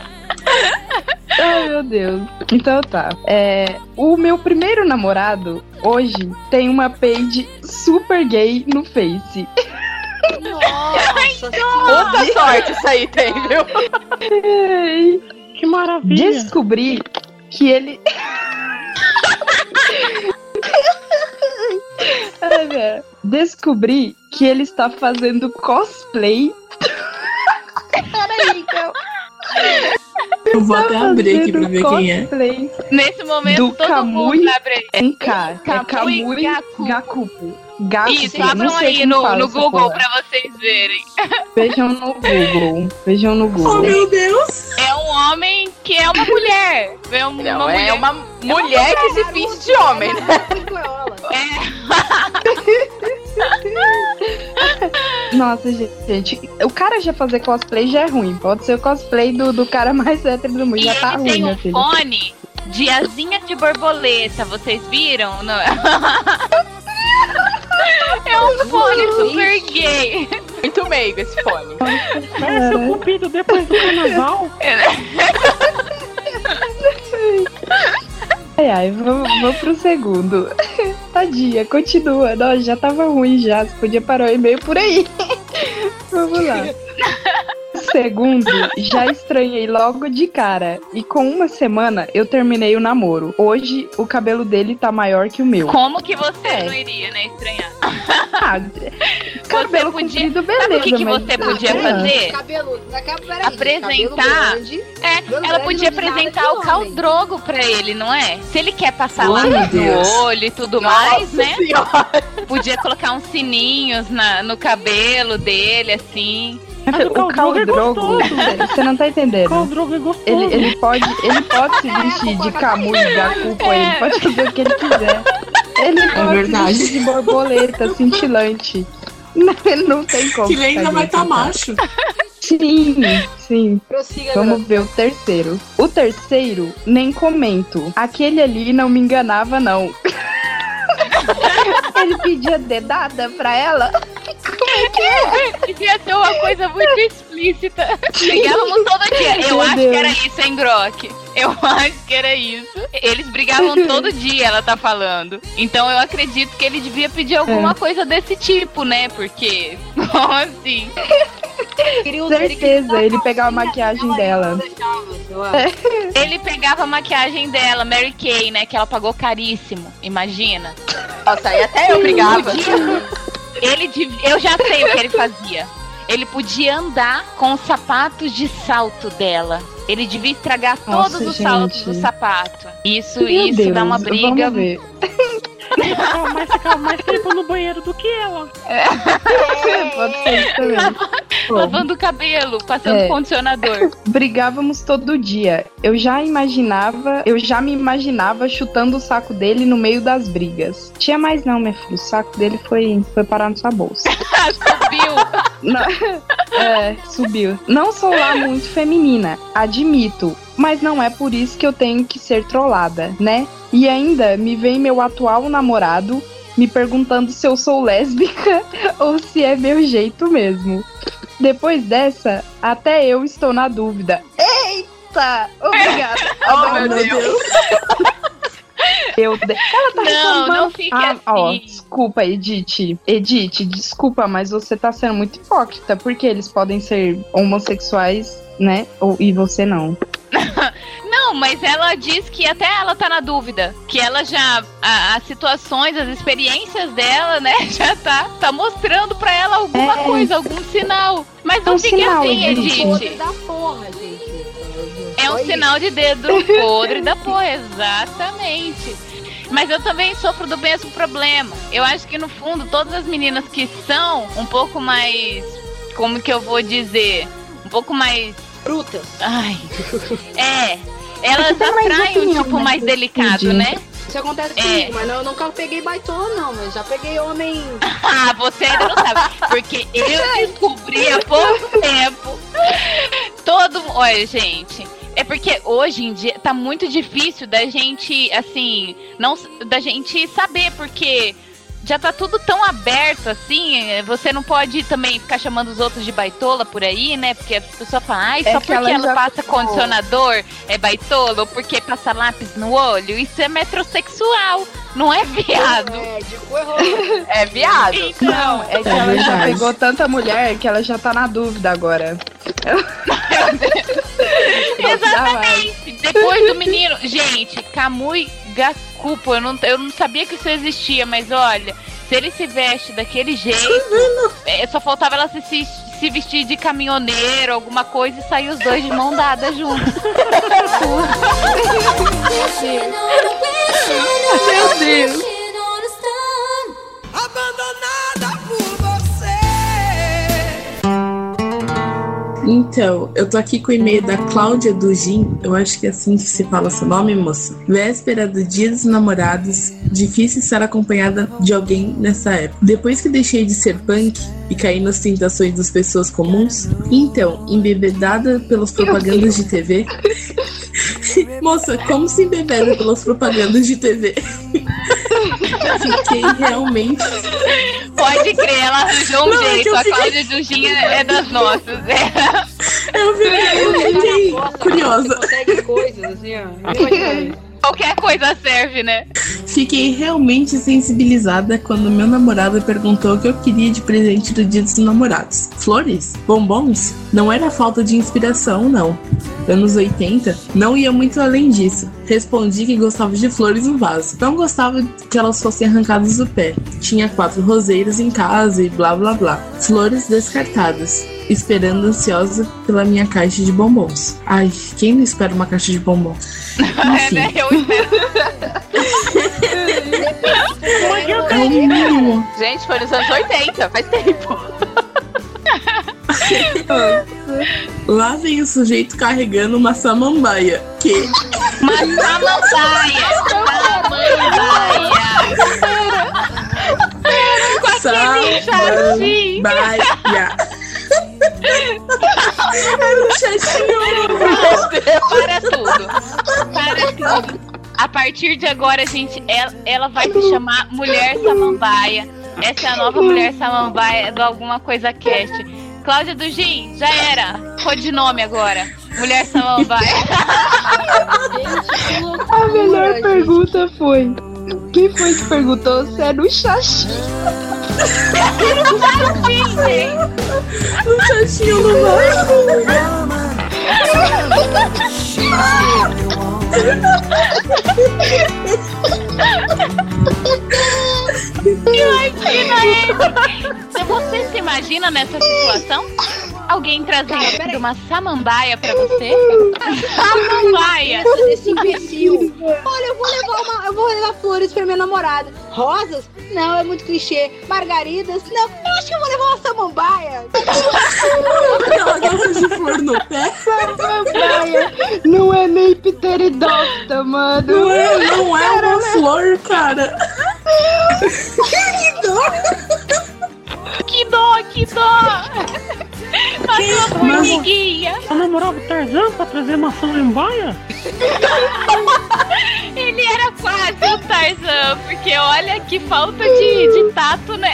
Ai, meu Deus. Então tá. É, o meu primeiro namorado, hoje, tem uma page super gay no Face. Nossa Puta sorte isso aí tem, viu? Que maravilha. Descobri que ele. Ai, velho. Descobri que ele está fazendo cosplay. Peraí, então. Eu vou até abrir aqui pra ver quem é. Nesse momento, do todo Kamui mundo abre. K. É Kamui Kamui Gaku. Isso, não abram sei aí no, fala no Google porra. pra vocês verem. Vejam no Google. Vejam no Oh, Google. meu Deus! É um homem que é uma mulher. É uma, Não, mulher. é uma mulher que se finge de homem, né? Nossa, gente. O cara já fazer cosplay já é ruim. Pode ser o cosplay do, do cara mais hétero do mundo. E Já tá ruim, tem meu um filho. fone de asinha de borboleta, vocês viram? Não. Muito meigo esse fone. Parece o cupido depois do carnaval. Ai, ai, vamos, vamos pro segundo. Tadinha, continua. Nossa, já tava ruim já. Você podia parar o e-mail por aí. vamos lá. Segundo, já estranhei logo de cara. E com uma semana eu terminei o namoro. Hoje o cabelo dele tá maior que o meu. Como que você É. não iria, né, estranhar? Ah, cabelo Você podia- comprido, Sabe beleza. o que, que você podia Ah, fazer? Cabelo, peraí, Apresentar. cabelo grande. É, Cabelo ela podia apresentar o caldrogo pra ele, não é? Se ele quer passar Oh, lá no olho e tudo mais, né? Podia colocar uns sininhos na, no cabelo dele, assim. Mas o O Khal é Caldrogo, gostoso. você não tá entendendo. Khal Drogo é gostoso. Ele, ele, pode, ele pode se vestir de Camu e Gaku, pô, ele pode fazer o que ele quiser. Ele pode verdade. se vestir de borboleta cintilante. Não, ele não tem como. Que ele ainda vai estar cara. macho. Sim, sim. Prossiga, Vamos Vamos... ver o terceiro. O terceiro, nem comento. Aquele ali não me enganava, não. ele pedia dedada pra ela. Devia ser uma coisa muito explícita. Brigávamos todo dia. Eu Meu acho Deus. que era isso, hein, Grok? Eu acho que era isso. Eles brigavam todo dia, ela tá falando. Então eu acredito que ele devia pedir alguma É. coisa desse tipo, né? Porque, como assim? Certeza, ele pegava a maquiagem dela. Ele pegava a maquiagem dela, Mary Kay, né? Que ela pagou caríssimo. Imagina. Nossa, aí até eu brigava. Ele eu já sei o que ele fazia. Ele podia andar com os sapatos de salto dela. Ele devia estragar Nossa, todos os saltos gente. do sapato. Isso, Meu isso Deus, dá uma briga. Vamos ver. Ficava mais, ficava mais tempo no banheiro do que ela. Pode ser isso também. Lavando o cabelo, passando É. condicionador. brigávamos todo dia. Eu já imaginava, eu já me imaginava chutando o saco dele no meio das brigas. Tinha mais não, minha filha. O saco dele foi, foi parar na sua bolsa. Subiu. Não- é, subiu. Não sou lá muito feminina, admito. Mas não é por isso que eu tenho que ser trollada, né? E ainda me vem meu atual namorado me perguntando se eu sou lésbica ou se é meu jeito mesmo. Depois dessa, até eu estou na dúvida. Eita! Obrigada. Oh, meu Deus. Eu de- Ela tá Não, reclamando. não fique ah, Ó, assim. desculpa, Edith. Edith, desculpa, mas você tá sendo muito hipócrita, porque eles podem ser homossexuais, né? Ou, e você não. Não, mas ela diz que até ela tá na dúvida. Que ela já. a- as situações, as experiências dela, né? Já tá, tá mostrando pra ela alguma É. coisa, algum sinal. Mas É não um fique sinal, assim, Edith. Edith. da porra, gente. É um Oi. sinal de dedo podre da porra, exatamente. Mas eu também sofro do mesmo problema. Eu acho que no fundo todas as meninas que são um pouco mais, como que eu vou dizer, um pouco mais Brutas. Ai. É. Elas atraem o opinião, tipo né? mais delicado, né? Isso acontece É. comigo, mas não- eu nunca peguei baitola, não, mas já peguei homem. Ah, você ainda não sabe. Porque eu descobri há pouco tempo. Todo. Olha, gente. É porque hoje em dia tá muito difícil da gente, assim, não da gente saber, porque já tá tudo tão aberto assim, eh, você não pode também ficar chamando os outros de baitola por aí, né? Porque a pessoa fala, ai, É só que porque ela ela, passa ficou- condicionador é baitola, ou porque passa lápis no olho, isso é metrosexual, não é viado. É, de errou. É viado. Não, é que É ela já pegou tanta mulher que ela já tá na dúvida agora. Exatamente. Depois do menino. Gente, Kamui Gakupo, eu não, eu não sabia que isso existia, mas olha, se ele se veste daquele jeito, é, só faltava ela se, se, se vestir de caminhoneiro, alguma coisa, e sair os dois de mão dada juntos. Meu Deus. Abandonada Então, eu tô aqui com o e-mail da Cláudia Dugin, eu acho que é assim que se fala seu nome, moça. Véspera do Dia dos Namorados, difícil estar acompanhada de alguém nessa época. Depois que deixei de ser punk e caí nas tentações das pessoas comuns, então, embebedada pelas propagandas de TV. moça, como se embebeda pelas propagandas de TV? Fiquei realmente Pode crer, ela arranjou um Não, é jeito. eu A fiquei- Cláudia Dujinha é das nossas. Eu fiquei, eu fiquei curiosa. Consegue coisas assim, ó. Qualquer coisa serve, né? Fiquei realmente sensibilizada quando meu namorado perguntou o que eu queria de presente do dia dos namorados. Flores? Bombons? Não era falta de inspiração, não. Anos 80, não ia muito além disso. Respondi que gostava de flores no vaso. Não gostava que elas fossem arrancadas do pé. Tinha quatro roseiras em casa e blá blá blá. Flores descartadas. Esperando ansiosa pela minha caixa de bombons. Ai, quem não espera uma caixa de bombons? É, né? Eu. É o mínimo. Gente, foi nos anos 80, faz tempo. Lá vem o sujeito carregando uma samambaia. Que? Uma samambaia! Samambaia! Com aquele chatinho! Samambaia. Era um chatinho. Para tudo! Para tudo! A partir de agora, gente, ela, ela vai se chamar Mulher Samambaia. Essa é a nova Mulher Samambaia do Alguma Coisa Cast. Cláudia Dugin, já era. Codinome agora. Mulher Samambaia. A melhor pergunta foi: quem foi que perguntou se era o Xaxi? Um chatinho no vaso. Imagina você se imagina nessa situação? Alguém trazendo uma samambaia pra você? Samambaia! Pensa desse imbecil. Olha, eu vou levar uma, eu vou levar flores pra minha namorada. Rosas? Não, é muito clichê. Margaridas? Não, eu acho que eu vou levar uma samambaia. Ela gosta de flor no pé. Samambaia não é nem pteridopta, mano. Não é, não é uma flor, cara. Que dó, que dó! Olha uma formiguinha! A namorada do Tarzan pra trazer maçã samambaia? Ele era quase o Tarzan, porque olha que falta de, de tato, né?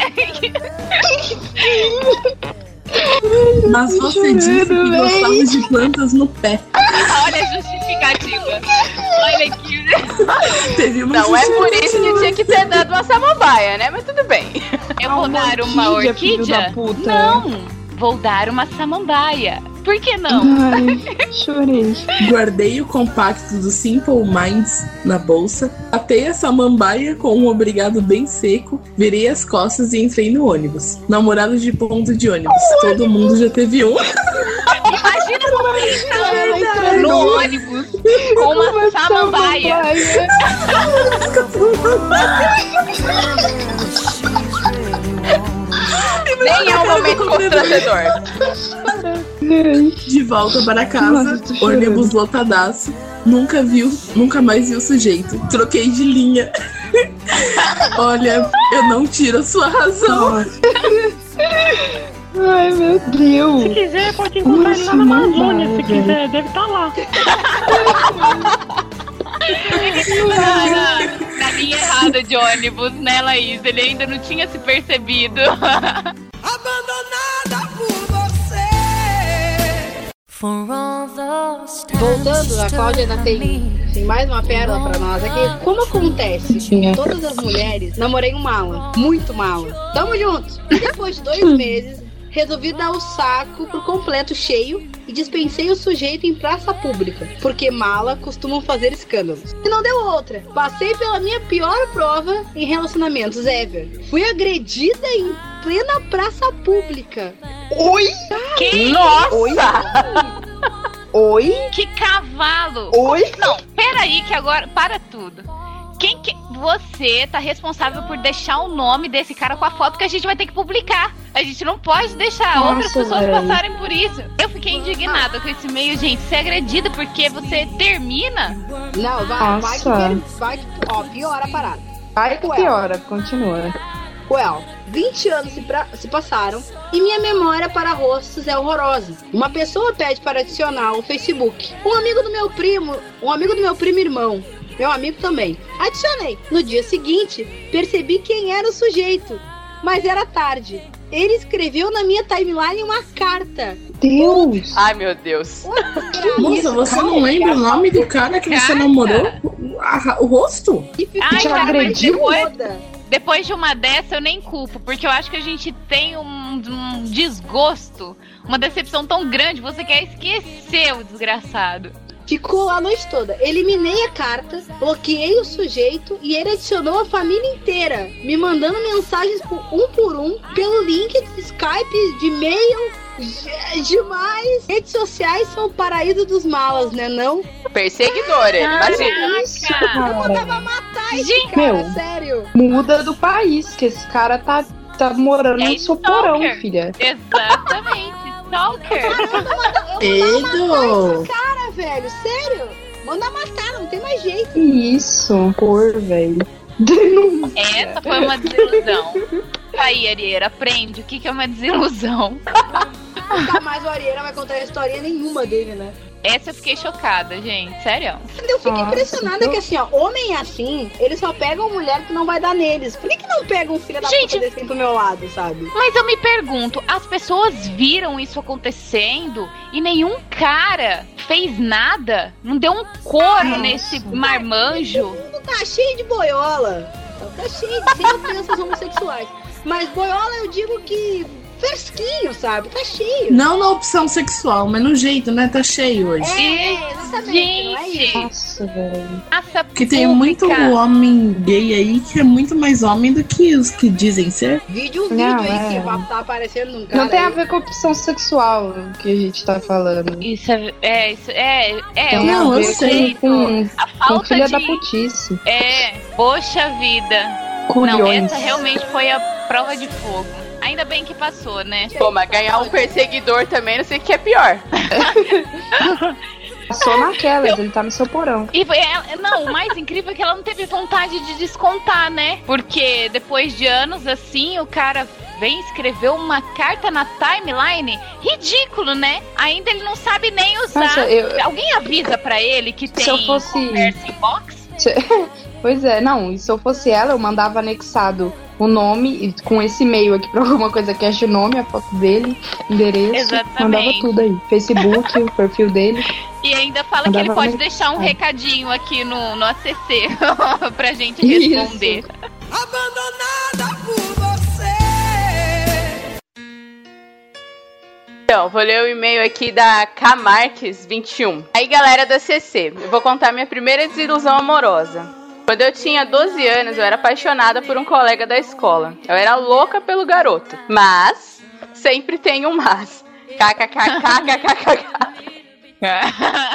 Mas você disse que gostava de plantas no pé. Olha a justificativa. Olha que. Teve uma Não é por isso que tinha que ter dado uma samambaia, né? Mas tudo bem. Eu vou dar uma orquídea, filho orquídea? da puta. Não, vou dar uma samambaia. Por que não? Ai, chorei. Guardei o compacto do Simple Minds na bolsa, atei a samambaia com um obrigado bem seco, virei as costas e entrei no ônibus. Namorado de ponto de ônibus. Todo mundo já teve um. Imagina você entrando no no ônibus com uma samambaia. Nem é um momento constrangedor. De volta para casa, ônibus lotadaço. Nunca viu, nunca mais viu o sujeito. Troquei de linha. Olha, eu não tiro a sua razão. Ai, meu Deus. Se quiser, pode encontrar ele lá na Nossa, Amazônia. Se velho. quiser, deve estar lá. na, na, linha errada de ônibus, né, Laís? Ele ainda não tinha se percebido. Voltando, a Cláudia ainda tem assim, mais uma pérola pra nós aqui. Como acontece? Todas as mulheres, namorei um mala, muito mala. Tamo juntos. E depois de dois meses, resolvi dar o saco por completo cheio e dispensei o sujeito em praça pública, porque mala costumam fazer escândalos. E não deu outra. Passei pela minha pior prova em relacionamentos ever. Fui agredida em plena praça pública. Oi? Que Nossa! Oi? Que cavalo! Oi? Não, peraí que agora. Para tudo. Quem que. Você tá responsável por deixar o nome desse cara com a foto que a gente vai ter que publicar. A gente não pode deixar Nossa, outras pessoas velho. passarem por isso. Eu fiquei indignada com esse meio, gente. Você é agredida porque você termina. Não, vai, vai que, vai que. Ó, piora a parada. Ai, que piora. Continua. Well, 20 anos se, pra- se passaram e minha memória para rostos é horrorosa. Uma pessoa pede para adicionar o Facebook. Um amigo do meu primo, um amigo do meu primo irmão, meu amigo também. Adicionei. No dia seguinte, percebi quem era o sujeito, mas era tarde. Ele escreveu na minha timeline uma carta. Deus! Ai, meu Deus. Moça, você não lembra o nome do cara que você Cara. namorou? O rosto? Ai, Te cara, agrediu? depois, depois de uma dessa eu nem culpo, porque eu acho que a gente tem um, um desgosto, uma decepção tão grande, você quer esquecer o desgraçado. Ficou lá a noite toda. Eliminei a carta, bloqueei o sujeito e ele adicionou a família inteira, me mandando mensagens por um por um, pelo link de Skype, de e-mail. Demais! Redes sociais são o paraíso dos malas, né? Não? Perseguidor, ele, imagina. Isso, cara. Matar esse Gente, cara, meu. sério. Muda do país, que esse cara tá, tá morando É no seu porão, stalker. filha. Exatamente, Stalker. Edo! Cara, velho, sério? Manda matar, não tem mais jeito. Isso, cor, velho. Denúncia. Essa foi uma desilusão. Aí, Arieira, aprende o que, que é uma desilusão. Nunca mais o Arieira vai contar historinha nenhuma dele, né? Essa eu fiquei chocada, gente. Sério. Eu fico Nossa, impressionada eu- que assim, ó, homem assim, eles só pegam mulher que não vai dar neles. Por que, que não pegam um filho da Gente- puta desse pro meu lado, sabe? Mas eu me pergunto, as pessoas viram isso acontecendo e nenhum cara fez nada? Não deu um couro nesse marmanjo? O mundo tá cheio de boiola. Tá cheio de sem ofensas homossexuais. Mas boiola eu digo que fresquinho, sabe? Tá cheio. Não na opção sexual, mas no jeito, né? Tá cheio hoje. É, exatamente, não é Gente, isso. Nossa, velho. Massa Porque tem muito homem gay aí que é muito mais homem do que os que dizem ser. Vídeo, vídeo Não, aí é. que vai tá aparecendo num cara. Não tem a aí. ver com opção sexual o que a gente tá falando. Isso é, é, isso é, é Tem não, a eu sei. com, a com falta filha de... da putice. É, poxa vida. Não, Culhões. essa realmente foi a prova de fogo. Ainda bem que passou, né? Pô, mas ganhar um perseguidor também, não sei o que é pior. Passou naquelas, ele tá no seu porão. E foi ela- não, o mais incrível é que ela não teve vontade de descontar, né? Porque depois de anos assim, o cara vem escrever uma carta na timeline. Ridículo, né? Ainda ele não sabe nem usar. Nossa, eu- Alguém avisa pra ele que tem Se eu fosse- conversa em box? Pois é, não, e se eu fosse ela, eu mandava anexado o nome e com esse e-mail aqui pra alguma coisa que ache o nome, a foto dele, endereço, Exatamente. mandava tudo aí. Facebook, o perfil dele. E ainda fala que ele Mandava pode deixar um recadinho aqui no, no ACC pra gente Isso. responder. Abandonada por você. Então, vou ler o e-mail aqui da K Marques 21. Aí, galera da CC, eu vou contar minha primeira desilusão amorosa. Quando eu tinha 12 anos, eu era apaixonada por um colega da escola. Eu era louca pelo garoto. Mas, sempre tem um mas. KKKKKKK.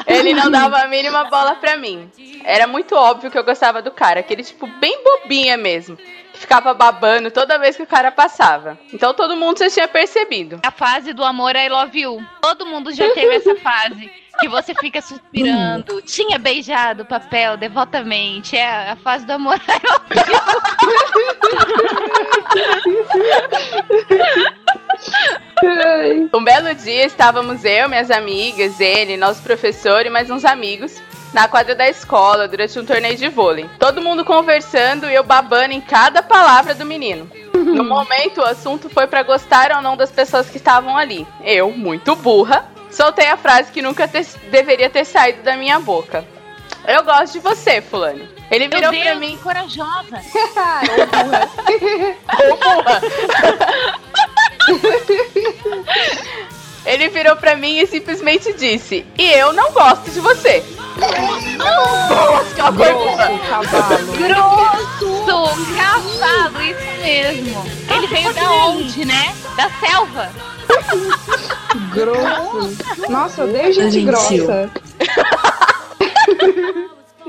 Ele não dava a mínima bola pra mim. Era muito óbvio que eu gostava do cara, aquele tipo bem bobinha mesmo. Que ficava babando toda vez que o cara passava. Então todo mundo já tinha percebido. A fase do amor I love you. Todo mundo já teve essa fase. Que você fica suspirando. Tinha beijado o papel devotamente. É a fase do amor Um belo dia estávamos eu, minhas amigas, ele, nosso professor e mais uns amigos na quadra da escola durante um torneio de vôlei. Todo mundo conversando e eu babando em cada palavra do menino. No momento, o assunto foi pra gostar ou não das pessoas que estavam ali. Eu, muito burra, soltei a frase que nunca te- deveria ter saído da minha boca. Eu gosto de você, fulano. Ele Meu virou Deus, pra mim. corajosa. Burra. Ele virou pra mim e simplesmente disse: E eu não gosto de você. Nossa, que. Grosso, cavalo, isso mesmo. Ele veio da onde, né? Da selva. Grosso. Nossa, eu odeio gente Gentil. grossa.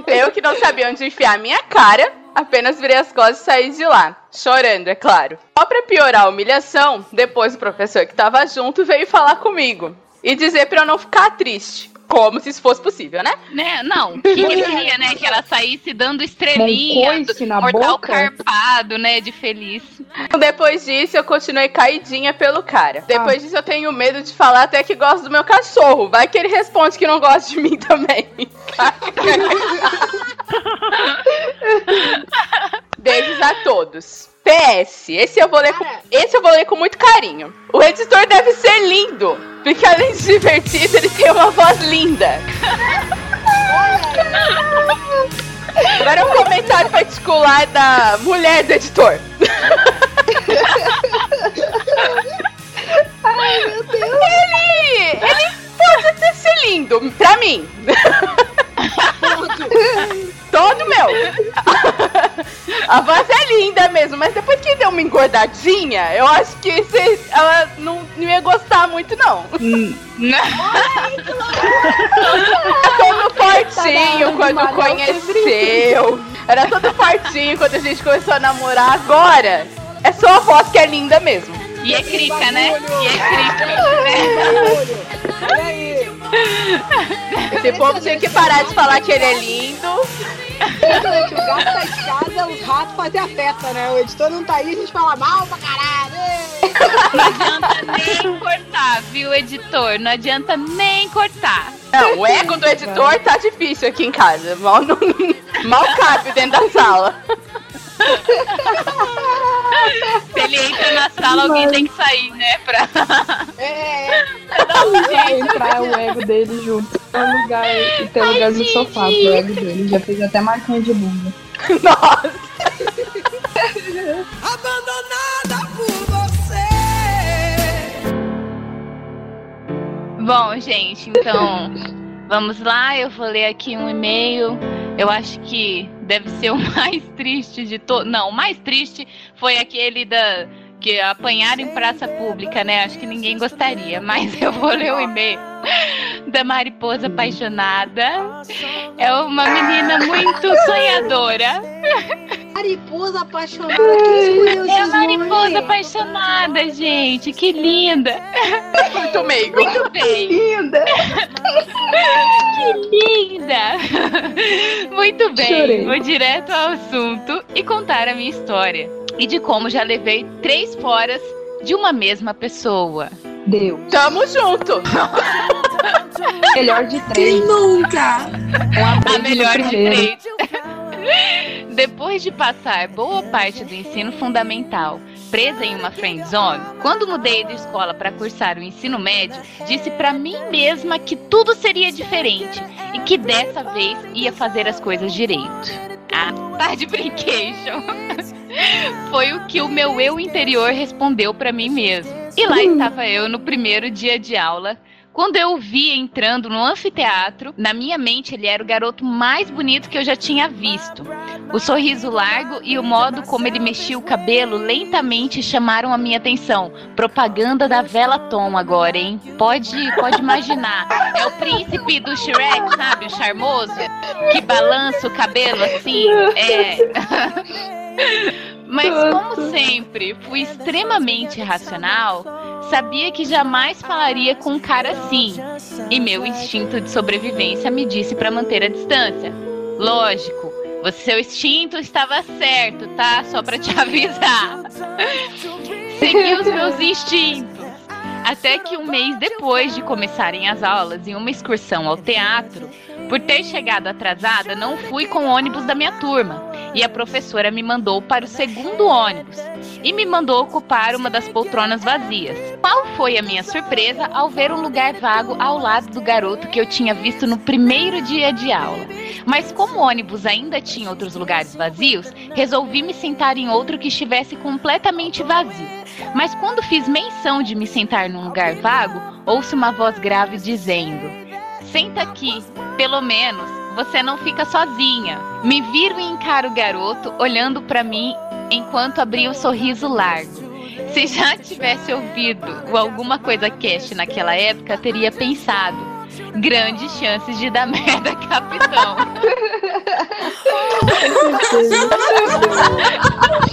Eu que não sabia onde enfiar a minha cara, apenas virei as costas e saí de lá. Chorando, é claro. Só pra piorar a humilhação, depois o professor que tava junto veio falar comigo. E dizer pra eu não ficar triste. Como se isso fosse possível, né? Né? Não, que ele queria, né? Que ela saísse dando estrelinha, na mortal boca? carpado, né? De feliz. Depois disso, eu continuei caidinha pelo cara. Depois disso, eu tenho medo de falar até que gosto do meu cachorro. Vai que ele responde que não gosta de mim também. Beijos a todos. PS, esse eu vou ler com, esse eu vou ler com muito carinho. O editor deve ser lindo, porque além de divertido, ele tem uma voz linda. Agora um comentário particular da mulher do editor. Ai, meu Deus. Ele, ele pode até ser lindo, pra mim. Todo meu. A voz é linda mesmo, mas depois que deu uma engordadinha, eu acho que cê- ela não, não ia gostar muito, não. Era todo fortinho quando conheceu. Era todo fortinho quando a gente começou a namorar. Agora, é só a voz que é linda mesmo. E é crica, né? E é crica. Olha aí. Esse povo tinha que parar de falar que ele é lindo. O gato tá de casa, os ratos fazem a festa, né? O editor não tá aí, a gente fala mal pra caralho. Não adianta nem cortar, viu, editor? Não adianta nem cortar. Não, o ego do editor tá difícil aqui em casa. Mal, não, mal cabe dentro da sala. Se ele entra na sala, alguém tem que sair, né? Pra, É, pra dar um Vai jeito. entrar o ego dele junto. Tem lugar, e tem lugar no sofá pro ego dele. Já fez até marquinha de bunda. Nossa. Abandonada por você. Bom, gente, então vamos lá. Eu vou ler aqui um e-mail. Eu acho que deve ser o mais triste de todos. Não, o mais triste foi aquele da que apanharam em praça pública, né? Acho que ninguém gostaria, mas eu vou ler o e-mail da mariposa apaixonada. É uma menina muito sonhadora. Mariposa apaixonada, que escolheu É a mariposa apaixonada, gente. Que linda. Muito meigo. Muito bem. Linda! Que linda! Muito bem, Chorei. vou direto ao assunto e contar a minha história. E de como já levei três foras de uma mesma pessoa. Deus. Tamo junto. Melhor de Quem três. nunca? Um A melhor de três. Depois de passar boa parte do ensino fundamental presa em uma friend zone, quando mudei de escola para cursar o ensino médio, disse para mim mesma que tudo seria diferente e que dessa vez ia fazer as coisas direito. Ah, tá de brincation. Foi o que o meu eu interior respondeu para mim mesmo. E lá estava eu no primeiro dia de aula Quando eu o vi entrando no anfiteatro, na minha mente ele era o garoto mais bonito que eu já tinha visto. O sorriso largo e o modo como ele mexia o cabelo lentamente chamaram a minha atenção. Propaganda da Vela Tom agora, hein? Pode, pode imaginar. É o príncipe do Shrek, sabe? O charmoso, que balança o cabelo assim. É. Mas como sempre fui extremamente racional, sabia que jamais falaria com um cara assim. E meu instinto de sobrevivência me disse para manter a distância. Lógico, seu instinto estava certo, tá? Só para te avisar. Segui os meus instintos. Até que um mês depois de começarem as aulas, em uma excursão ao teatro, por ter chegado atrasada, não fui com o ônibus da minha turma. E a professora me mandou para o segundo ônibus e me mandou ocupar uma das poltronas vazias. Qual foi a minha surpresa ao ver um lugar vago ao lado do garoto que eu tinha visto no primeiro dia de aula? Mas como o ônibus ainda tinha outros lugares vazios, resolvi me sentar em outro que estivesse completamente vazio. Mas quando fiz menção de me sentar num lugar vago, ouço uma voz grave dizendo: Senta aqui, pelo menos você não fica sozinha. Me viro e encaro o garoto olhando para mim enquanto abria o um sorriso largo. Se já tivesse ouvido o alguma coisa cast naquela época, teria pensado: grandes chances de dar merda, capitão.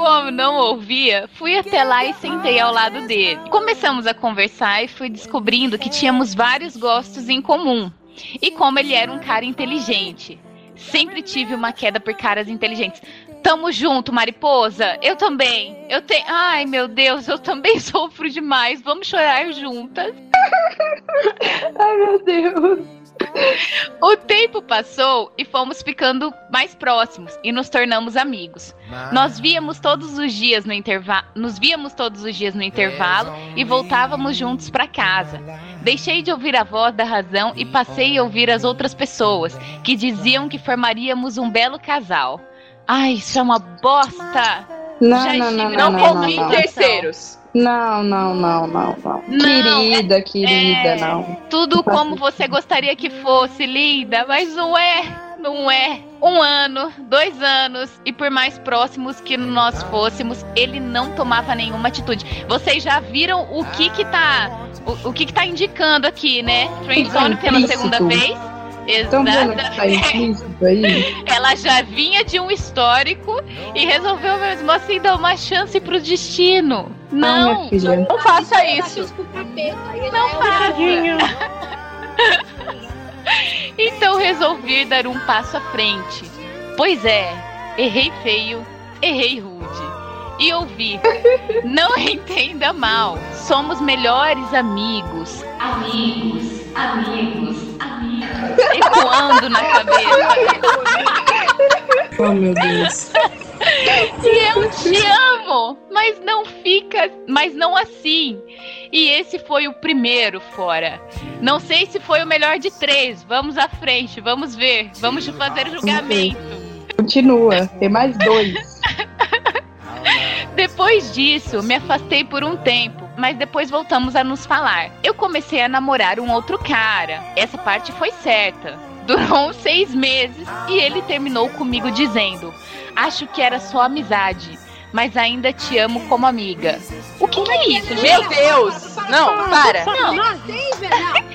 Como não ouvia, fui até lá e sentei ao lado dele. Começamos a conversar e fui descobrindo que tínhamos vários gostos em comum. E como ele era um cara inteligente. Sempre tive uma queda por caras inteligentes. Tamo junto, mariposa. Eu também. Eu tenho. Ai, meu Deus, eu também sofro demais. Vamos chorar juntas. Ai, meu Deus. O tempo passou e fomos ficando mais próximos e nos tornamos amigos. Nós víamos todos os dias no intervalo, nos víamos todos os dias no intervalo e voltávamos juntos para casa. Deixei de ouvir a voz da razão e passei a ouvir as outras pessoas que diziam que formaríamos um belo casal. Ai, isso é uma bosta. Não, Já não, não, estive não, não, não, em não. terceiros. Não, não, não, não, não. Não, querida, querida, é- não. Tudo como você gostaria que fosse, linda, mas não é, não é. Um ano, dois anos, e por mais próximos que nós fôssemos, ele não tomava nenhuma atitude. Vocês já viram o que que tá, o, o que que tá indicando aqui, né? Friendzone pela segunda vez. Estão vendo que tá Exatamente. implícito aí? Ela já vinha de um histórico e resolveu mesmo assim dar uma chance pro destino. Não, minha filha. Não faça isso. não faça. Então resolvi dar um passo à frente. Pois é, errei feio, errei rude. E ouvi, não entenda mal, somos melhores amigos. Amigos, amigos, amigos. Ecoando na cabeça. Oh, meu Deus. E eu te amo, mas não fica, mas não assim. E esse foi o primeiro fora. Não sei se foi o melhor de três. Vamos à frente, vamos ver, vamos fazer o julgamento. Continua, tem mais dois. Depois disso, me afastei por um tempo, mas depois voltamos a nos falar. Eu comecei a namorar um outro cara. Essa parte foi certa. Durou uns seis meses e ele terminou comigo dizendo: Acho que era só amizade, mas ainda te amo como amiga. O que, que é isso, gente? Meu Deus! Não, para. Não, não,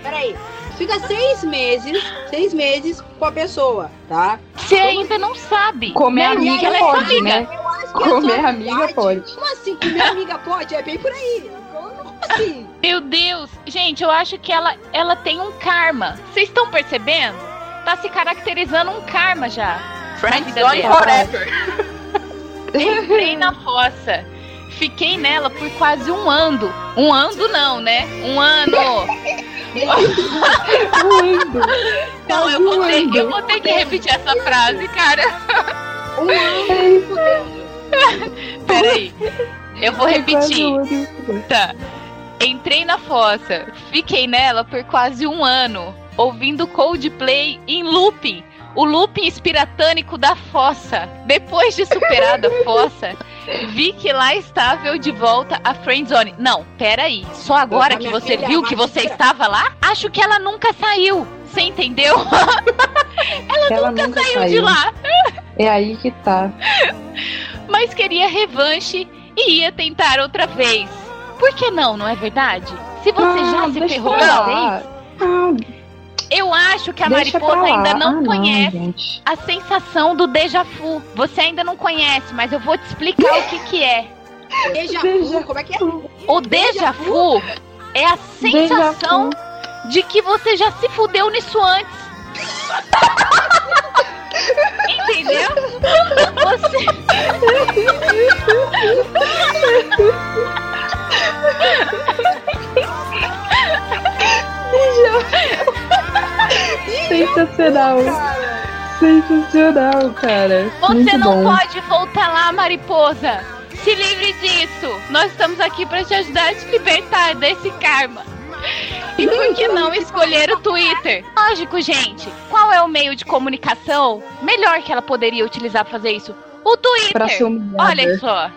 peraí. Fica seis meses, seis meses com a pessoa, tá? Você ainda não sabe. Comer Né? amiga Ela é pode, amiga. né? Comer é amiga pode. Como assim? Comer amiga pode? É bem por aí. Assim? Meu Deus, gente, eu acho que ela, ela tem um karma. Vocês estão percebendo? Tá se caracterizando um karma já. Friendzone dela. forever. Entrei na fossa. Fiquei nela por quase um ano. Um ano não, né? Um ano. Não, eu vou, ter, eu vou ter que repetir essa frase, cara. Um ano. Peraí. Eu vou repetir. Tá. Entrei na fossa. Fiquei nela por quase um ano. Ouvindo Coldplay em looping. o looping espiratânico da fossa. Depois de superada a fossa, vi que lá estava eu de volta à friendzone. Não, peraí. Só agora Essa que você viu que você estava lá? Acho que ela nunca saiu. Você entendeu? ela, Ela nunca, nunca saiu, de saiu. lá. É aí que tá. Mas queria revanche e ia tentar outra vez. Por que não, não é verdade? Se você Ah, já se ferrou uma vez, Ah, eu acho que a mariposa ainda não Ah, conhece gente. a sensação do déjà vu. Você ainda não conhece, mas eu vou te explicar o que que é. Déjà vu, como é que é? O déjà vu é a sensação de que você já se fudeu nisso antes. Entendeu? Sensacional. Sensacional, cara. Você Muito não bom. pode voltar lá, mariposa. Se livre disso. Nós estamos aqui para te ajudar a te libertar desse karma. E por que não escolher o Twitter? Lógico, gente. Qual é o meio de comunicação melhor que ela poderia utilizar para fazer isso? O Twitter. Olha só.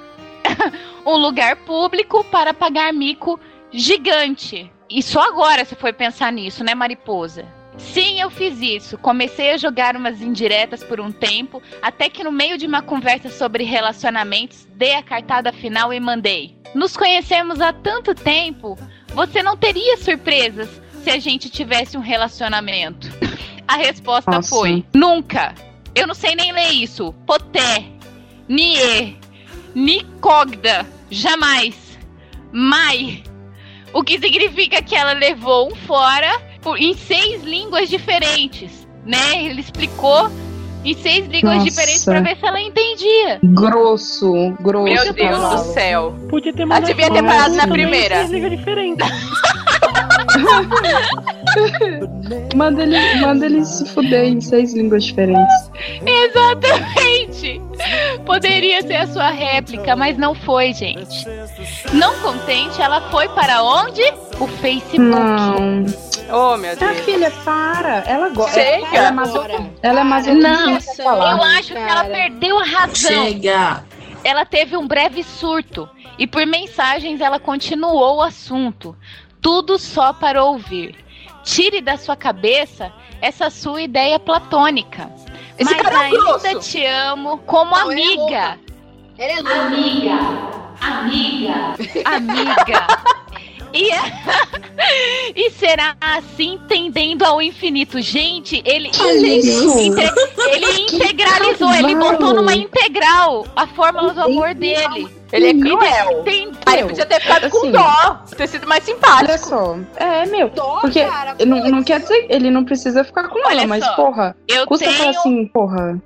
um lugar público para pagar mico gigante. E só agora você foi pensar nisso, né, mariposa? Sim, eu fiz isso. Comecei a jogar umas indiretas por um tempo, até que no meio de uma conversa sobre relacionamentos, dei a cartada final e mandei. Nos conhecemos há tanto tempo, você não teria surpresas se a gente tivesse um relacionamento. A resposta Nossa. foi: nunca. Eu não sei nem ler isso. Poté, nie, nicogda, jamais, mai. O que significa que ela levou um fora em seis línguas diferentes, né? Ele explicou em seis línguas Nossa. diferentes pra ver se ela entendia. Grosso, grosso. Meu Deus do céu. Podia ter Ela mandado devia ter parado na primeira. três línguas diferentes. Manda ele, manda ele se fuder em seis línguas diferentes. Exatamente! Poderia ser a sua réplica, mas não foi, gente. Não contente, ela foi para onde? O Facebook. Não. Oh, meu Deus. filha, para. Ela gosta. Chega. Ela é maso... ela é masoquista. Não, falar. eu acho que ela perdeu a razão. Chega. Ela teve um breve surto e por mensagens ela continuou o assunto. Tudo só para ouvir. Tire da sua cabeça essa sua ideia platônica. Esse Mas cara é ainda grosso. te amo como Não, ela é amiga. louca. Ela é louca. Amiga, amiga, amiga. E, e será assim entendendo ao infinito. Gente, ele, isso? inte- ele integralizou, ele botou numa integral a fórmula do amor dele. Ele é cruel. Entendeu? Aí podia ter ficado com Assim. dó. Ter sido mais Olha simpático. só. É, meu. Dó, Porque cara, não, não quer dizer. Ele não precisa ficar com Olha ela, mas, só, porra. Eu Custa tenho. falar assim, porra.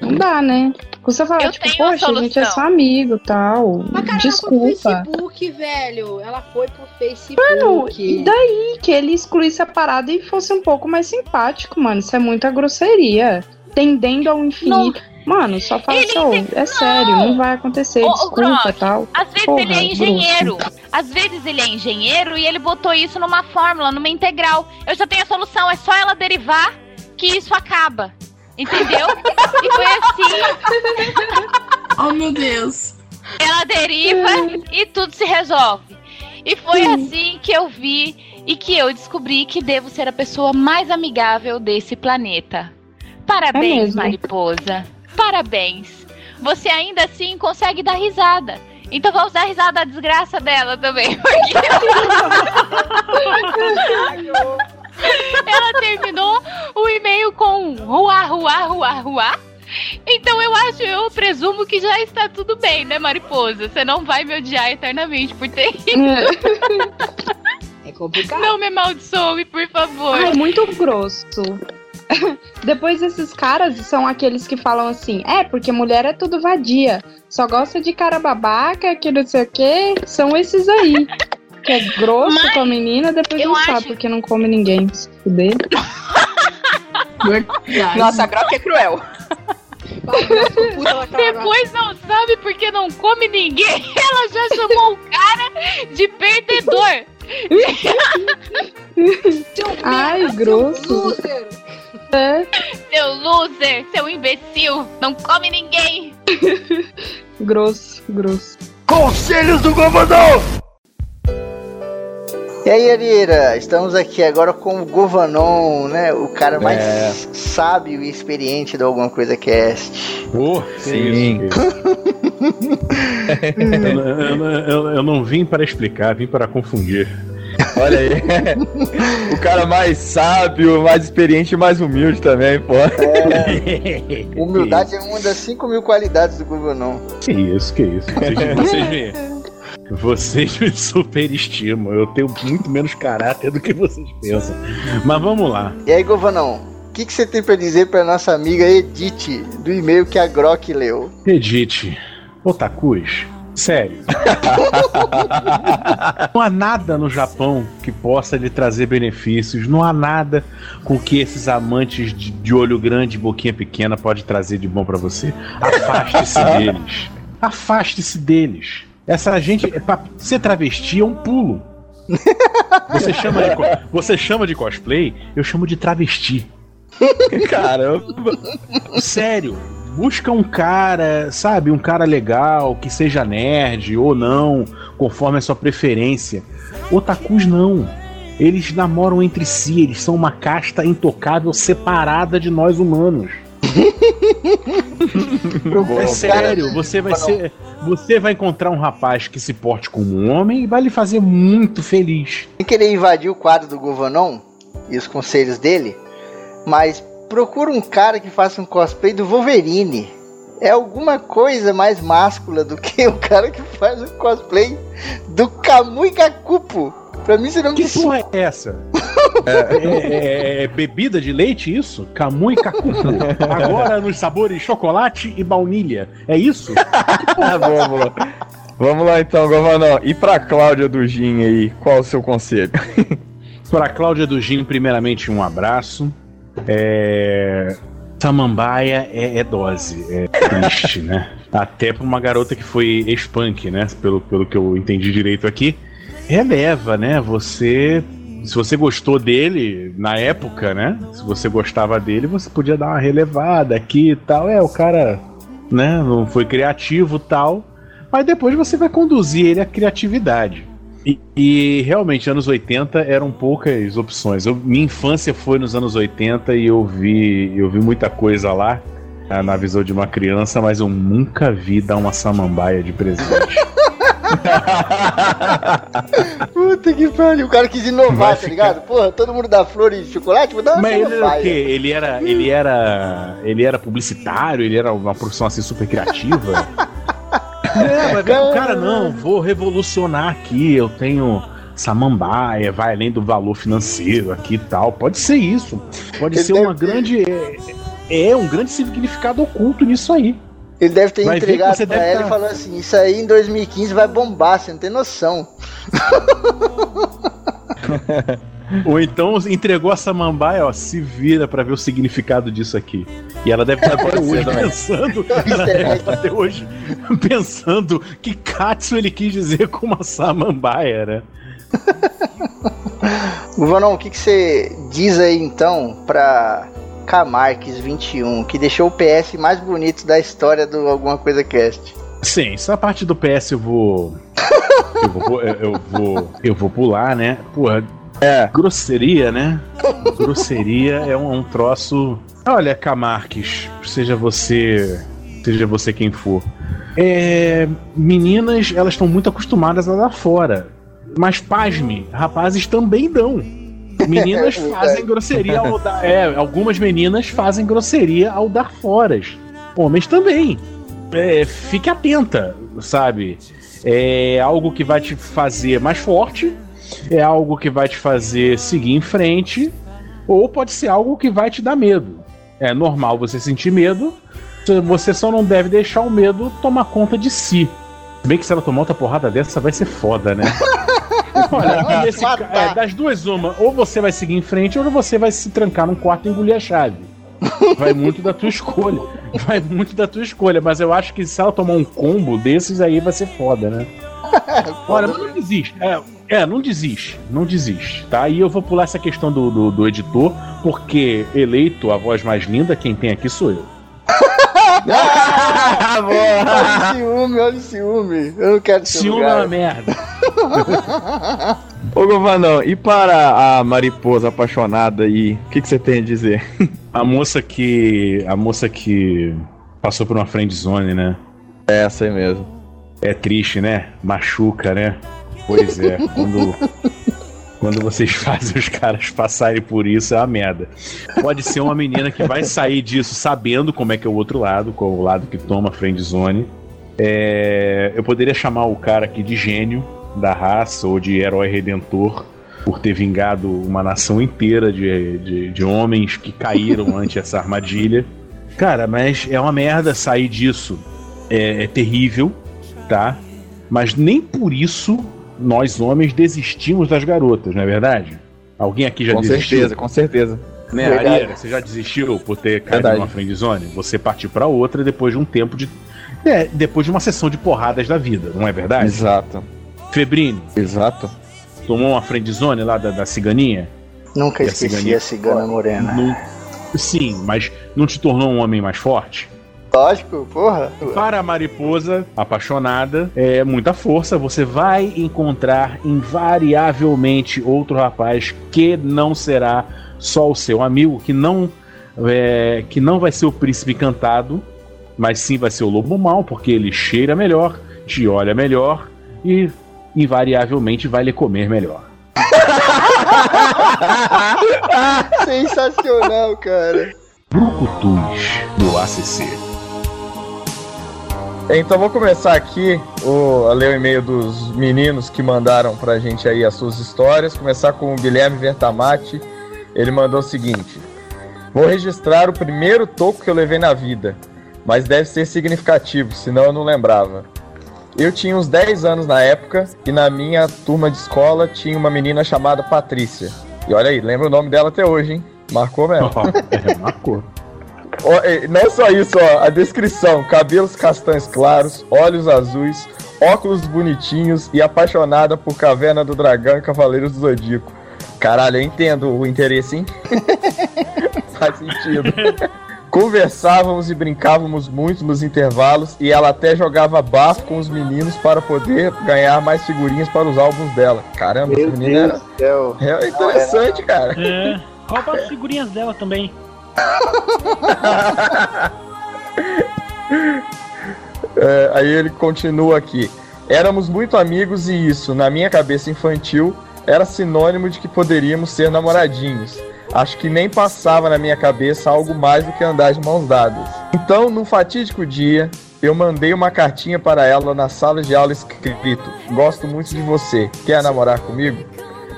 Não dá, né? Custa falar, Eu tipo, poxa, a gente é só amigo e tal. Mas, cara, Desculpa. ela foi pro Facebook, velho. Ela foi pro Facebook. Mano, e daí que ele excluísse a parada e fosse um pouco mais simpático, mano? Isso é muita grosseria. Tendendo ao infinito. Mano, só fala assim, inte- é sério, não vai acontecer, Ô, desculpa e tal. Às vezes Porra, ele é grosso. engenheiro. Às vezes ele é engenheiro e ele botou isso numa fórmula, numa integral. Eu já tenho a solução, é só ela derivar que isso acaba. Entendeu? e foi assim. Oh, meu Deus. Ela deriva e tudo se resolve. E foi assim que eu vi e que eu descobri que devo ser a pessoa mais amigável desse planeta. Parabéns, mesmo. mariposa. Parabéns. Você ainda assim consegue dar risada. Então vamos dar risada da desgraça dela também. Porque ela terminou o e-mail com ruá, ruá, ruá, ruá. Então eu acho, eu presumo que já está tudo bem, né, mariposa? Você não vai me odiar eternamente por ter ido. É complicado. Não me amaldiçoe, por favor. Ai, muito grosso. Depois esses caras são aqueles que falam assim, é, porque mulher é tudo vadia. Só gosta de cara babaca, que não sei o quê. São esses aí. Que é grosso Mas com a menina, depois eu não sabe acho- porque não come ninguém. Se fuder. Nossa, a Grok é cruel. Depois não sabe porque não come ninguém. Ela já chamou o cara de perdedor. Ai, grosso. É. Seu loser, seu imbecil, não come ninguém. Grosso, grosso. Conselhos do governador! E aí, Arieira, estamos aqui agora com o Govanon, né? O cara mais É. sábio e experiente do Alguma Coisa Cast. Pô, Sim. eu, eu- eu- eu não vim para explicar, vim para confundir. Olha aí. o cara mais sábio, mais experiente e mais humilde também, pô. Humildade é uma das 5 mil qualidades do Govanon. Que isso, que isso. Vocês, vocês me. Vocês me superestimam. Eu tenho muito menos caráter do que vocês pensam. Mas vamos lá. E aí, Govanon, o que, que você tem pra dizer pra nossa amiga Edith, do e-mail que a Grok leu? Edite, otakus, sério. não há nada no Japão que possa lhe trazer benefícios. Não há nada com que esses amantes de, de olho grande e boquinha pequena pode trazer de bom pra você. Afaste-se deles. Afaste-se deles. Essa gente, pra ser travesti é um pulo. Você chama, de, você chama de cosplay, eu chamo de travesti. Caramba. Sério, busca um cara, sabe, um cara legal, que seja nerd ou não, conforme a sua preferência. Otakus não. Eles namoram entre si, eles são uma casta intocável separada de nós humanos. É sério, você vai ser. Você vai encontrar um rapaz que se porte como um homem e vai lhe fazer muito feliz. Sem querer invadir o quadro do Govanon e os conselhos dele, mas procura um cara que faça um cosplay do Wolverine. É alguma coisa mais máscula do que o cara que faz um cosplay do Kamui Kakupo. Pra mim, você não Que porra é essa? É, é- é bebida de leite isso? Camu e cacupo. Agora nos sabores chocolate e baunilha. É isso? Vamos lá. Vamos lá então, Govanão. E pra Cláudia do Gin aí, qual o seu conselho? Para Cláudia do Gin, primeiramente um abraço. É... Samambaia é, é dose, é triste, né? Até pra uma garota que foi ex-punk, né? Pelo, pelo que eu entendi direito aqui. Releva, né? Você. Se você gostou dele na época, né? Se você gostava dele, você podia dar uma relevada aqui e tal. É, o cara, né? Não foi criativo tal. Mas depois você vai conduzir ele à criatividade. E, e, realmente, anos 80 eram poucas opções. Eu- minha infância foi nos anos 80 e eu vi, eu vi muita coisa lá ah, na visão de uma criança, mas eu nunca vi dar uma samambaia de presente. Puta que pariu, o cara quis inovar, tá ligado? Porra, todo mundo dá flor e chocolate, vou dar uma Mas ele era o quê? Ele era, ele era, ele era publicitário, ele era uma profissão assim super criativa. é, mas o cara não, vou revolucionar aqui, eu tenho samambaia, vai além do valor financeiro aqui e tal. Pode ser isso. Pode Ele ser uma grande é, é um grande significado oculto nisso aí. Ele deve ter Vai entregado pra deve ela tá- e falou assim: Isso aí em 2015 vai bombar, você não tem noção. Ou então entregou a samambaia, ó, se vira pra ver o significado disso aqui. E ela deve estar até Pode ser hoje pensando, ela deve estar até hoje pensando que Katsu ele quis dizer com uma samambaia, né? Vanon, o que, que você diz aí então pra Camarques 21, que deixou o PS mais bonito da história do Alguma Coisa Cast? Sim, essa parte do PS eu vou. Eu vou, eu, eu vou. Eu vou pular, né? Porra. É. Grosseria, né? Grosseria é um, um troço. Olha, Camarques, seja você. Seja você quem for. É, meninas, elas estão muito acostumadas a dar fora. Mas pasme, rapazes também dão. Meninas É fazem grosseria ao dar. É, algumas meninas fazem grosseria ao dar foras. Homens também. É, fique atenta, sabe? É algo que vai te fazer mais forte, é algo que vai te fazer seguir em frente, ou pode ser algo que vai te dar medo. É normal você sentir medo, você só não deve deixar o medo tomar conta de si. Se bem que se ela tomar outra porrada dessa, vai ser foda, né? Olha, nesse é, das duas, uma, ou você vai seguir em frente, ou você vai se trancar num quarto e engolir a chave. Vai muito da tua escolha. Vai muito da tua escolha, mas eu acho que se ela tomar um combo desses aí vai ser foda, né? Olha, mas não desiste. É, é, não desiste. Não desiste, tá? E eu vou pular essa questão do, do, do editor, Porque eleito a voz mais linda, quem tem aqui sou eu. olha o ciúme, olha o ciúme. Eu não quero ser Ciúme é uma merda. Ô, Govanão, e para a mariposa apaixonada aí, o que, que você tem a dizer? A moça que. A moça que passou por uma friend zone, né? É essa aí mesmo. É triste, né? Machuca, né? Pois é. Quando, quando vocês fazem os caras passarem por isso, é uma merda. Pode ser uma menina que vai sair disso sabendo como é que é o outro lado, qual o lado que toma a friend zone. É, eu poderia chamar o cara aqui de gênio da raça ou de herói redentor por ter vingado uma nação inteira de, de, de homens que caíram ante essa armadilha. Cara, mas é uma merda sair disso. É, é terrível, tá? Mas nem por isso nós homens desistimos das garotas, não é verdade? Alguém aqui já com desistiu? certeza, com certeza. Né, Verdade. Ariera, você já desistiu por ter caído Verdade. numa friendzone? Você partiu pra outra depois de um tempo de. É, depois de uma sessão de porradas da vida, não é verdade? Exato. Febrini. Exato. Tomou uma friendzone lá da, da ciganinha? Nunca E a esqueci ciganinha? a cigana morena. Não- sim, mas não te tornou um homem mais forte? Lógico, porra. Para a mariposa apaixonada, é muita força. Você vai encontrar invariavelmente outro rapaz que não será só o seu amigo, que não é, que não vai ser o príncipe encantado, mas sim vai ser o lobo mau, porque ele cheira melhor, te olha melhor e invariavelmente vai lhe comer melhor. Sensacional, cara. Brucutus do ACC. Então vou começar aqui o, a ler o e-mail dos meninos que mandaram pra gente aí as suas histórias. Começar com o Guilherme Vertamati. Ele mandou o seguinte: Vou registrar o primeiro toco que eu levei na vida, mas deve ser significativo, senão eu não lembrava. Eu tinha uns 10 anos na época e na minha turma de escola tinha uma menina chamada Patrícia. E olha aí, lembra o nome dela até hoje, hein? Marcou mesmo. é, marcou. Não só isso, ó, a descrição: cabelos castanhos claros, olhos azuis, óculos bonitinhos e apaixonada por Caverna do Dragão e Cavaleiros do Zodíaco. Caralho, eu entendo o interesse, hein? Faz sentido. Conversávamos e brincávamos muito nos intervalos e ela até jogava bafo com os meninos para poder ganhar mais figurinhas para os álbuns dela. Caramba, essa menina Deus era é interessante, cara. É. Rouba as figurinhas dela também. É, aí ele continua aqui. Éramos muito amigos e isso, na minha cabeça infantil, era sinônimo de que poderíamos ser namoradinhos. Acho que nem passava na minha cabeça algo mais do que andar de mãos dadas. Então, num fatídico dia, eu mandei uma cartinha para ela na sala de aula escrito: Gosto muito de você, quer namorar comigo?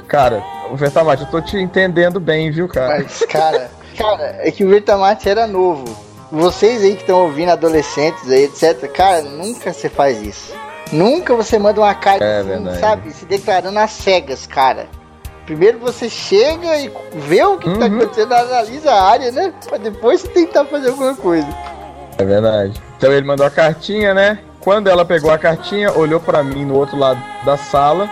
Cara, o Vertamate, eu tô te entendendo bem, viu, cara? Mas, cara, cara, é que o Vertamate era novo. Vocês aí que estão ouvindo, adolescentes aí, etc., cara, nunca você faz isso. Nunca você manda uma carta, É assim, sabe, se declarando às cegas, cara. Primeiro você chega e vê o que, tá Uhum. acontecendo, analisa a área, né? Pra depois você tentar fazer alguma coisa. É verdade. Então ele mandou a cartinha, né? Quando ela pegou a cartinha, olhou pra mim no outro lado da sala.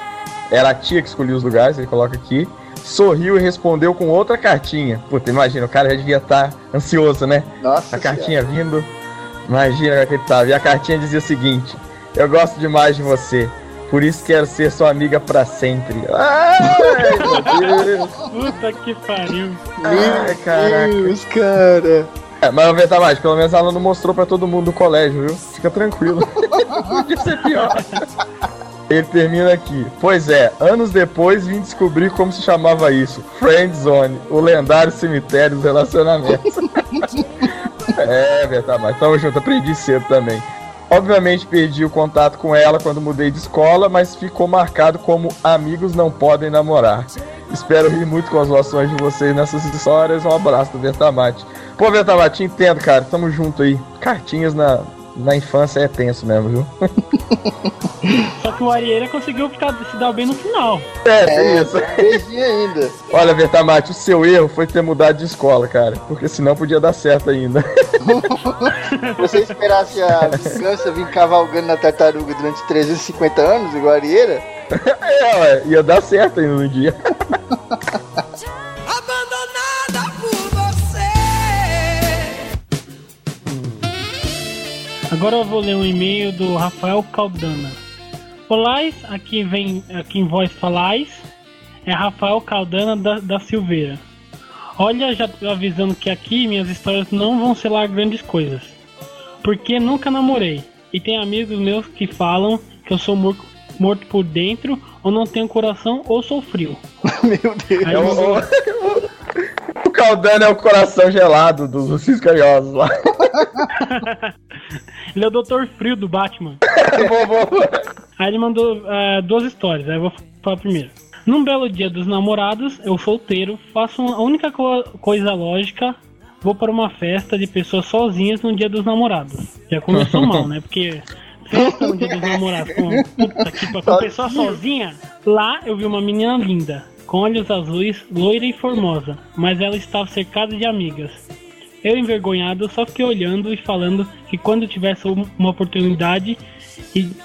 Era a tia que escolhia os lugares, ele coloca aqui. Sorriu e respondeu com outra cartinha. Puta, imagina, o cara já devia estar ansioso, né? Nossa A cartinha vindo. Imagina como é que ele tava. E a cartinha dizia o seguinte: Eu gosto demais de você. Por isso quero ser sua amiga pra sempre. Ai, meu Deus. Puta que pariu. Ai, caraca. Deus, cara. É, mas vamos ver, mais. Pelo menos ela não mostrou pra todo mundo do colégio, viu? Fica tranquilo. Podia ser pior. Ele termina aqui. Pois é, anos depois vim descobrir como se chamava isso. Friend Zone, o lendário cemitério dos relacionamentos. é, Betamar, tamo junto, aprendi cedo também. Obviamente perdi o contato com ela quando mudei de escola, mas ficou marcado como amigos não podem namorar. Espero rir muito com as relações de vocês nessas histórias. Um abraço do Vertamate. Pô, Vertamate, entendo, cara. Tamo junto aí. Cartinhas na, na infância é tenso mesmo, viu? Só que o Arieira conseguiu ficar, se dar bem no final. É, tem isso. Beijinho ainda. Olha, Vertamate, o seu erro foi ter mudado de escola, cara. Porque senão podia dar certo ainda. Se você esperasse a vingança vir cavalgando na tartaruga durante 350 anos, igual a Arieira, é, ué, ia dar certo ainda no dia. Agora eu vou ler um e-mail do Rafael Caldana. Olá, aqui vem, aqui em voz falais, é Rafael Caldana da, da Silveira. Olha, já tô avisando que aqui minhas histórias não vão ser lá grandes coisas. Porque nunca namorei. E tem amigos meus que falam que eu sou mor- morto por dentro, ou não tenho coração, ou sou frio. Meu Deus. Aí É eu- Caldano é o coração gelado dos Ursinhos Carinhosos lá. Ele é o Doutor Frio do Batman. Aí ele mandou eh, duas histórias, aí eu vou falar primeiro. Num belo dia dos namorados, eu solteiro, faço a única co- coisa lógica, vou para uma festa de pessoas sozinhas no dia dos namorados. Já começou mal, né? Porque festa no dia dos namorados com, puta que com pessoa sozinha. Lá eu vi uma menina linda, com olhos azuis, loira e formosa, mas ela estava cercada de amigas. Eu, envergonhado, só fiquei olhando e falando que quando tivesse um- uma oportunidade,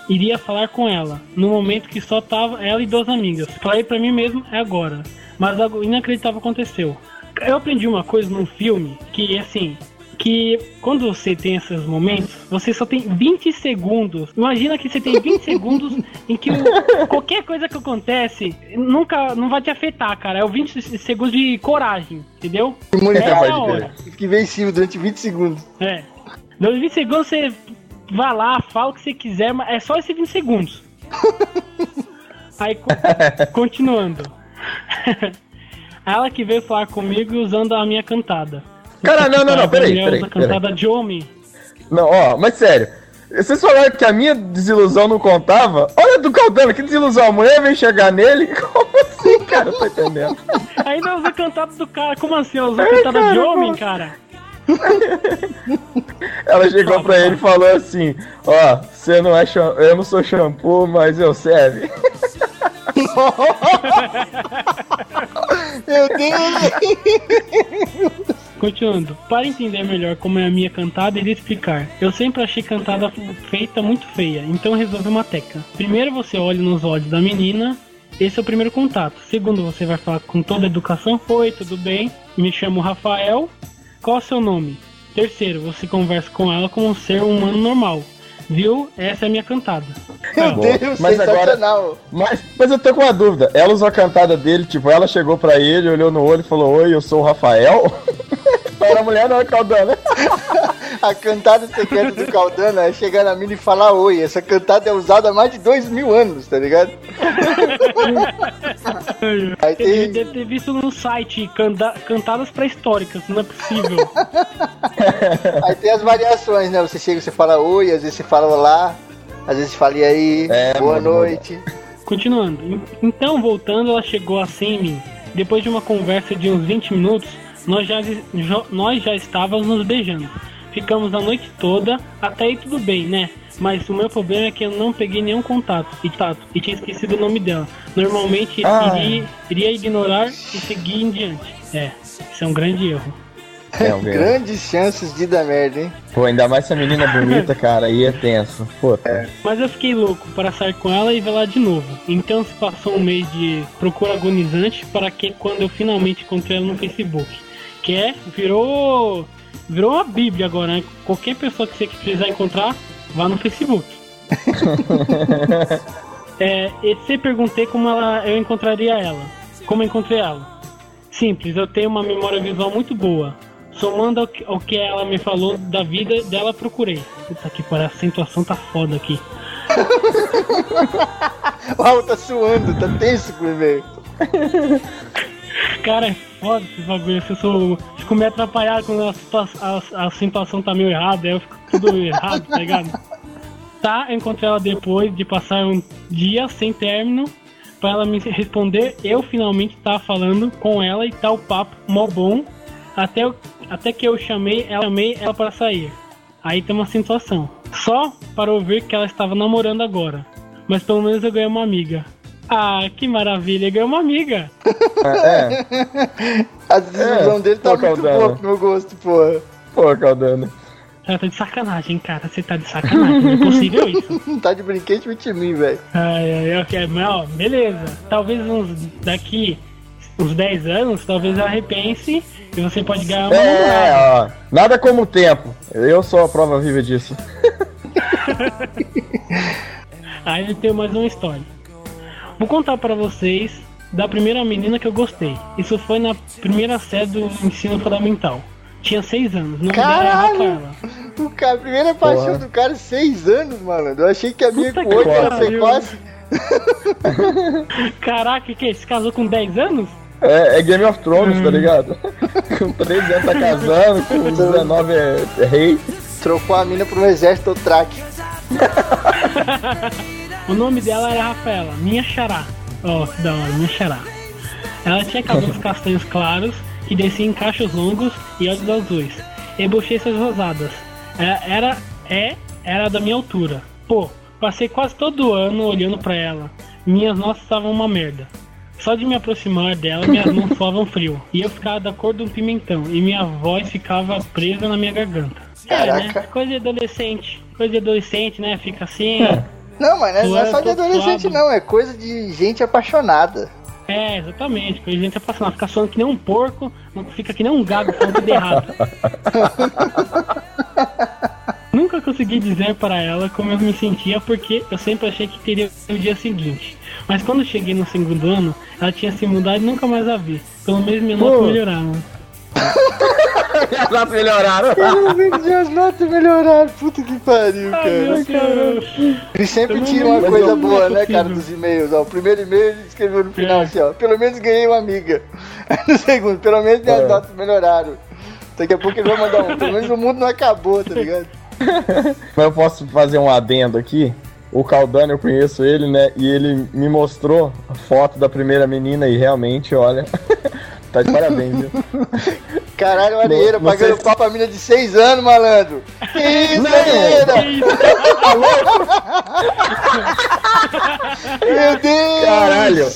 iria falar com ela. No momento que só tava ela e duas amigas. Falei pra mim mesmo, é agora. Mas algo inacreditável aconteceu. Eu aprendi uma coisa num filme que, assim, que quando você tem esses momentos, você só tem 20 segundos. Imagina que você tem 20 segundos em que o- qualquer coisa que acontece nunca não vai te afetar, cara. É o 20 segundos de coragem, entendeu? Imunidade, Essa é a hora. Fica invencível durante 20 segundos. É. Nos 20 segundos você vai lá, fala o que você quiser, mas é só esses 20 segundos. Aí, co- continuando. Ela que veio falar comigo usando a minha cantada. Cara, não, não, não, peraí, peraí, peraí. cantada de homem. Não, ó, mas sério. Vocês falaram que a minha desilusão não contava? Olha do Caldano, que desilusão. A mulher vem chegar nele? Como assim, cara? Eu tô entendendo. Ainda usa cantada do cara. Como assim? Usa cantada de homem, cara? Ela chegou pra ele e falou assim: Ó, você não é cham- eu não sou shampoo, mas eu serve. Meu Deus! Continuando, para entender melhor como é a minha cantada, iria explicar. Eu sempre achei cantada feita muito feia, então resolvi uma técnica. Primeiro você olha nos olhos da menina, esse é o primeiro contato. Segundo, você vai falar com toda a educação: Oi, tudo bem? Me chamo Rafael. Qual é o seu nome? Terceiro, você conversa com ela como um ser humano normal. Viu? Essa é a minha cantada. Meu Boa. Deus, Mas agora- sensacional. Mas, mas eu tô com uma dúvida. Ela usou a cantada dele, tipo, ela chegou pra ele, olhou no olho e falou: Oi, eu sou o Rafael. Para a mulher não é Caldano. A cantada secreta do Caldana é chegar na mina e falar oi. Essa cantada é usada há mais de dois mil anos, tá ligado? Aí Ele tem, deve ter visto no site canta- cantadas pré-históricas, não é possível. aí tem as variações, né? Você chega e você fala oi, às vezes você fala olá, às vezes você fala e aí, É, boa muda, noite. Continuando. En- Então, voltando, ela chegou assim em mim. Depois de uma conversa de uns 20 minutos, nós já, jo- nós já estávamos nos beijando. Ficamos a noite toda, até aí tudo bem, né? Mas o meu problema é que eu não peguei nenhum contato e, tato, e tinha esquecido o nome dela. Normalmente Ah. iria, iria ignorar e seguir em diante. É, isso é um grande erro. É, o mesmo. Grandes chances de dar merda, hein? Pô, ainda mais essa menina bonita, cara, aí é tenso. Pô, tá. Mas eu fiquei louco para sair com ela e ver lá de novo. Então se passou um mês de procura agonizante para que quando eu finalmente encontrei ela no Facebook. Que é, virou. Virou uma bíblia agora, né? Qualquer pessoa que você precisar encontrar, vá no Facebook. é, e se perguntei como ela, eu encontraria ela. Como eu encontrei ela. Simples, eu tenho uma memória visual muito boa. Somando ao que, ao que ela me falou da vida dela, procurei. Puta que pariu, a acentuação tá foda aqui. Uau, tá suando, tá tenso com o e-mail. Cara, é foda esse bagulho. Se eu sou, fico meio atrapalhado quando a, a, a acentuação tá meio errada, aí eu fico tudo errado, tá ligado? Tá, eu encontrei ela depois de passar um dia sem término pra ela me responder. Eu finalmente tava falando com ela e tá o papo mó bom. Até, eu- até que eu chamei ela, chamei ela para sair. Aí tem uma situação. Só para ouvir que ela estava namorando agora. Mas pelo menos eu ganhei uma amiga. Ah, que maravilha, eu ganhei uma amiga. É, A desilusão É, dele tá pô, muito boa pro meu gosto, porra. pô, Caldano. Ela tá de sacanagem, cara. Você tá de sacanagem. Não é possível isso. Não tá de brinquedo em mim, velho. Ai, ai, ok, mas ó, beleza. Talvez uns daqui uns 10 anos, talvez ela repense e você pode ganhar uma namorada. É, ó, nada como o tempo. Eu sou a prova viva disso. Aí eu tenho mais uma história. Vou contar pra vocês da primeira menina que eu gostei. Isso foi na primeira série do ensino fundamental. Tinha seis anos. O era Caralho! O cara, a primeira paixão Porra. do cara, seis anos, malandro. Eu achei que a minha Puta com oito era pariu. precoce. Caraca, que? Se casou com 10 anos? É, é Game of Thrones, Hum. tá ligado? com 13 anos tá casando, com 19 é, é rei. Trocou a mina pro um exército track. O nome dela era Rafaela, minha xará. Ó, que da hora, minha xará. Ela tinha cabelos castanhos claros, que desciam em cachos longos e olhos azuis, e bochechas rosadas. Era, era, é, era da minha altura. Pô, passei quase todo ano olhando pra ela. Minhas notas estavam uma merda. Só de me aproximar dela, minhas mãos suavam frio. E eu ficava da cor de um pimentão. E minha voz ficava presa na minha garganta. É, né? Caraca. Coisa de adolescente. Coisa de adolescente, né? Fica assim. Não, mas não é só de adolescente, não. É coisa de gente apaixonada. É, exatamente. Coisa de gente apaixonada. Fica suando que nem um porco, não fica que nem um gago falando tudo errado. Nunca consegui dizer para ela como eu me sentia porque eu sempre achei que teria o dia seguinte. Mas quando cheguei no segundo ano, ela tinha se mudado e nunca mais a vi. Pelo menos minha nota Pô. Melhoraram. Já melhoraram. Pelo menos as notas melhoraram. Puta que pariu, cara. Ele sempre tira uma coisa não é boa, né, possível. cara, dos e-mails. Ó, o primeiro e-mail ele escreveu no final É. assim, ó. Pelo menos ganhei uma amiga. Aí no segundo, pelo menos minhas É. notas melhoraram. Daqui a pouco ele vai mandar um. Pelo menos o mundo não acabou, tá ligado? Mas eu posso fazer um adendo aqui. O Caldano, eu conheço ele, né? E ele me mostrou a foto da primeira menina e realmente, olha. tá de parabéns, viu? Caralho, Não- não pagando sei se- pau pra mina de 6 anos, malandro. Que isso, Não, Arieira? Que isso? Meu Deus! Caralho!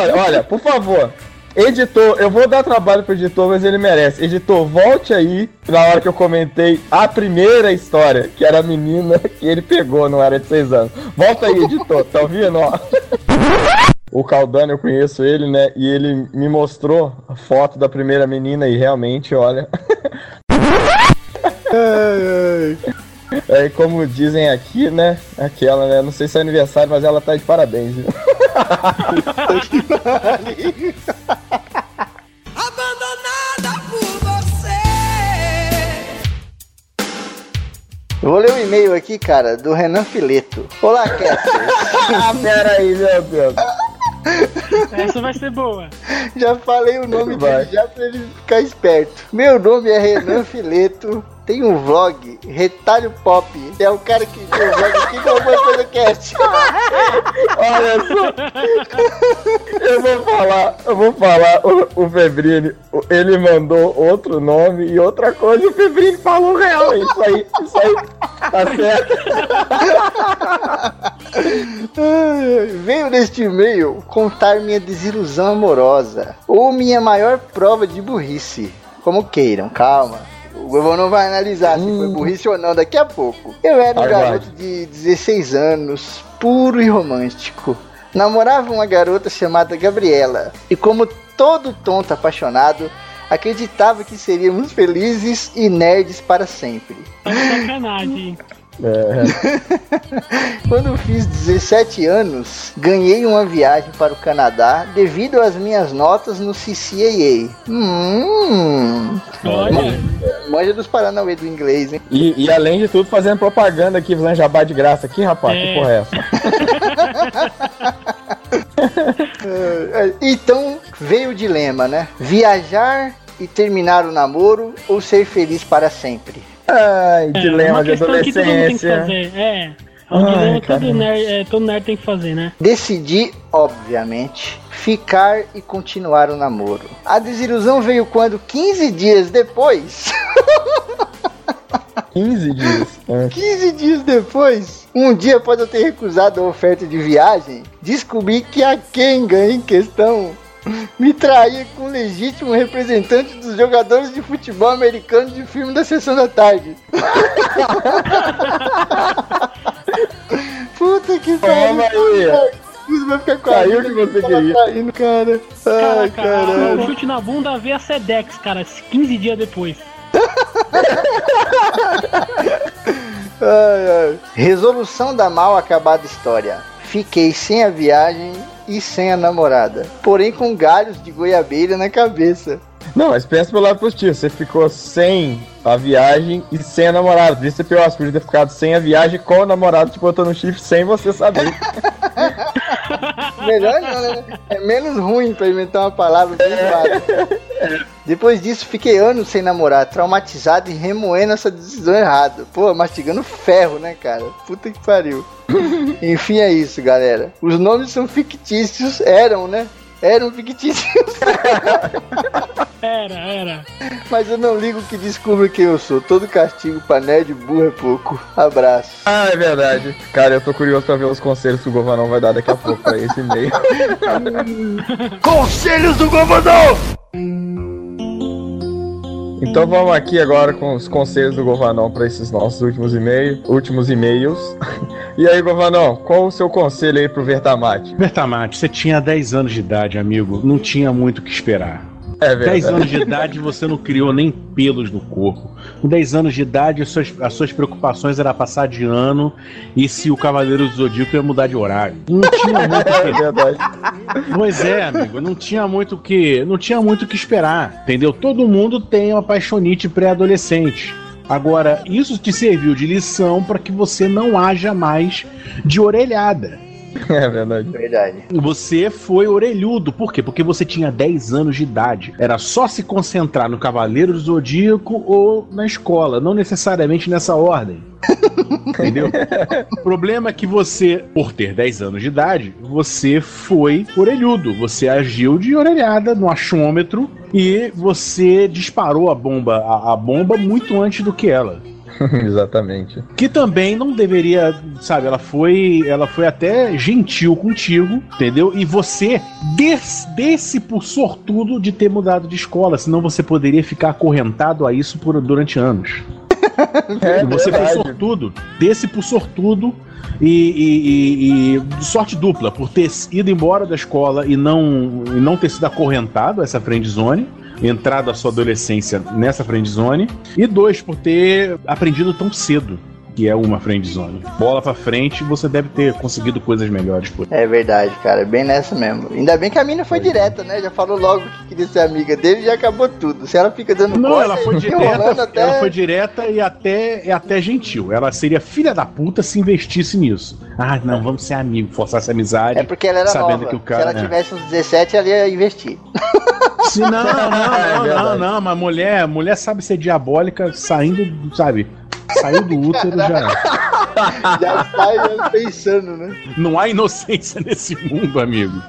Olha, olha, por favor. Editor, eu vou dar trabalho pro editor, mas ele merece. Editor, volte aí na hora que eu comentei a primeira história, que era a menina que ele pegou, não era de seis anos. Volta aí, editor, tá ouvindo? Ó. O Caldano, eu conheço ele, né? E ele me mostrou a foto da primeira menina e realmente, olha. É, e como dizem aqui, né? Aquela, né? Não sei se é aniversário, mas ela tá de parabéns, viu? Abandonada por você. Eu vou ler um e-mail aqui, cara, do Renan Fileto. Olá, Kessler. ah, pera aí, meu Deus. Essa vai ser boa. Já falei o nome Vai. dele já pra ele ficar esperto. Meu nome é Renan Fileto. Tem um vlog, Retalho Pop. É o cara que tem o vlog aqui com alguma coisa cast. Olha só. Eu vou falar, eu vou falar. O, o Febrini, ele mandou outro nome e outra coisa. E o Febrini falou real. Isso aí, isso aí. Tá certo. Venho neste e-mail contar minha desilusão amorosa ou minha maior prova de burrice. Como queiram, calma. O Govão não vai analisar se foi burrice ou não daqui a pouco. Eu era um garoto de 16 anos, puro e romântico. Namorava uma garota chamada Gabriela. E como todo tonto apaixonado, acreditava que seríamos felizes e nerds para sempre. Tá de sacanagem. É, Quando eu fiz 17 anos, ganhei uma viagem para o Canadá devido às minhas notas no CCAA. Hum, Olha, manja dos Paranauê do inglês, hein? e, e além de tudo, fazendo propaganda aqui, fazendo jabá de graça aqui, rapaz. É. Que porra é essa? Então veio o dilema, né? Viajar e terminar o namoro ou ser feliz para sempre? Ai, é, dilema uma de questão que todo mundo tem que adolescência. fazer. É. É um Ai, dilema que todo nerd, é, todo nerd tem que fazer, né? Decidi, obviamente, ficar e continuar o namoro. A desilusão veio quando 15 dias depois 15 dias. É. 15 dias depois, um dia após eu ter recusado a oferta de viagem, descobri que a Kenga em questão me traía com o legítimo representante dos jogadores de futebol americano de filme da sessão da tarde. Puta que pariu. aí. Tudo vai ficar com a Saiu que você queria. traindo, cara. Ai, Caraca, o caralho. chute na bunda vê a Sedex, cara, 15 dias depois. Ai, ai. Resolução da mal acabada história. Fiquei sem a viagem e sem a namorada. Porém com galhos de goiabeira na cabeça. Não, mas pensa pelo lado positivo. Você ficou sem a viagem e sem a namorada. Podia ser pior, você podia ter ficado sem a viagem com o namorado te botando no chifre sem você saber. Melhor não, né? É menos ruim pra inventar uma palavra bem fácil. Depois disso, fiquei anos sem namorar, traumatizado e remoendo essa decisão errada. Pô, mastigando ferro, né, cara? Puta que pariu. Enfim, é isso, galera. Os nomes são fictícios, eram, né? Eram fictícios. Era, era. Mas eu não ligo que descubra quem eu sou. Todo castigo pra nerd burro é pouco. Abraço. Ah, é verdade. Cara, eu tô curioso pra ver os conselhos que o Govanão vai dar daqui a pouco pra esse e-mail. Conselhos do governador! Então vamos aqui agora com os conselhos do Govanão para esses nossos últimos e-mails. Últimos e-mails. E aí, Govanão, qual o seu conselho aí pro Vertamate? Vertamate, você tinha 10 anos de idade, amigo. Não tinha muito o que esperar. É verdade. 10 anos de idade você não criou nem pelos no corpo. Com 10 anos de idade, as suas, as suas preocupações era passar de ano e se o Cavaleiro do Zodíaco ia mudar de horário. Não tinha muito o que. É verdade. Pois é, amigo, não tinha muito o que, não tinha muito que esperar, entendeu? Todo mundo tem uma paixonite pré-adolescente. Agora, isso te serviu de lição para que você não haja mais de orelhada. É verdade. Verdade. Você foi orelhudo. Por quê? Porque você tinha 10 anos de idade. Era só se concentrar no Cavaleiro do Zodíaco ou na escola, não necessariamente nessa ordem. Entendeu? o problema é que você, por ter 10 anos de idade, você foi orelhudo. Você agiu de orelhada no achômetro e você disparou a bomba, a, a bomba muito antes do que ela. Exatamente. Que também não deveria, sabe, ela foi, ela foi até gentil contigo, entendeu? E você des, desse por sortudo de ter mudado de escola, senão você poderia ficar acorrentado a isso por, durante anos. É você verdade. por sortudo, desse por sortudo e, e- e- e sorte dupla por ter ido embora da escola e não, e não ter sido acorrentado a essa friend zone, entrado a sua adolescência nessa friend zone, e dois, por ter aprendido tão cedo que é uma friend zone. Bola pra frente, você deve ter conseguido coisas melhores por É verdade, cara. Bem nessa mesmo. Ainda bem que a mina foi direta, né? Já falou logo que queria ser amiga dele e já acabou tudo. Se ela fica dando Não, ela foi direta, até... ela foi direta e até, e até gentil. Ela seria filha da puta se investisse nisso. Ah, não, vamos ser amigos, forçar essa amizade. É porque ela era sabendo nova. que o Se cara. ela é. tivesse uns 17, ela ia investir. Se não, não, É não, não, mas mulher, mulher sabe ser diabólica saindo, sabe? Saiu do útero já. Já sai já pensando, né? Não há inocência nesse mundo, amigo.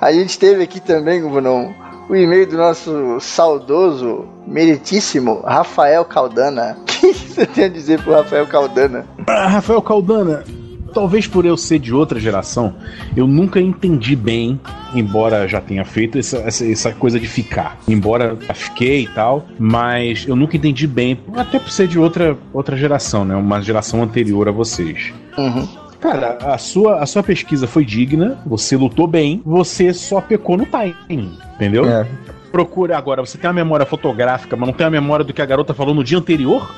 A gente teve aqui também, Bruno, o e-mail do nosso saudoso, meritíssimo Rafael Caldana. O que você tem a dizer pro Rafael Caldana? Ah, Rafael Caldana, talvez por eu ser de outra geração, eu nunca entendi bem, embora já tenha feito essa, essa, essa coisa de ficar. Embora já fiquei e tal, mas eu nunca entendi bem, até por ser de outra, outra geração, né? Uma geração anterior a vocês. Uhum. Cara, a sua, a sua pesquisa foi digna, você lutou bem, você só pecou no timing, entendeu? É. Procura agora, você tem uma memória fotográfica, mas não tem a memória do que a garota falou no dia anterior?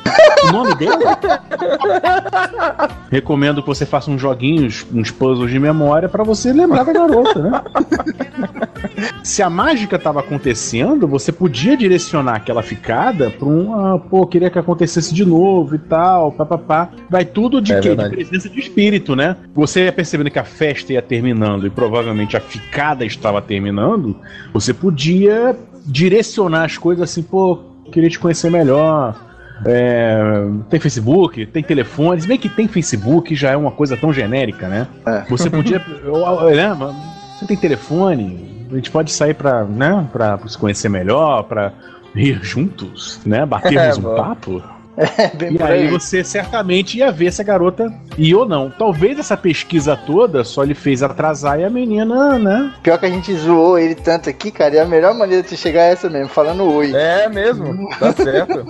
O nome dela? Recomendo que você faça uns joguinhos, uns puzzles de memória pra você lembrar da garota, né? Se a mágica tava acontecendo, você podia direcionar aquela ficada pra um, ah, pô, queria que acontecesse de novo e tal, papapá. Vai tudo de É quê? verdade. De presença de espírito, né? Você ia percebendo que a festa ia terminando e provavelmente a ficada estava terminando, você podia direcionar as coisas assim, pô, queria te conhecer melhor. É, tem Facebook, tem telefone, se bem que tem Facebook já é uma coisa tão genérica, né? É. Você podia. né, Você tem telefone, a gente pode sair pra, né, pra se conhecer melhor, pra rir juntos, né? Batermos É, um papo. É bem E aí aí. você certamente ia ver se a garota ia ou não. Talvez essa pesquisa toda só lhe fez atrasar e a menina, né? Pior que a gente zoou ele tanto aqui, cara, e a melhor maneira de chegar é essa mesmo, falando oi. É mesmo, tá certo.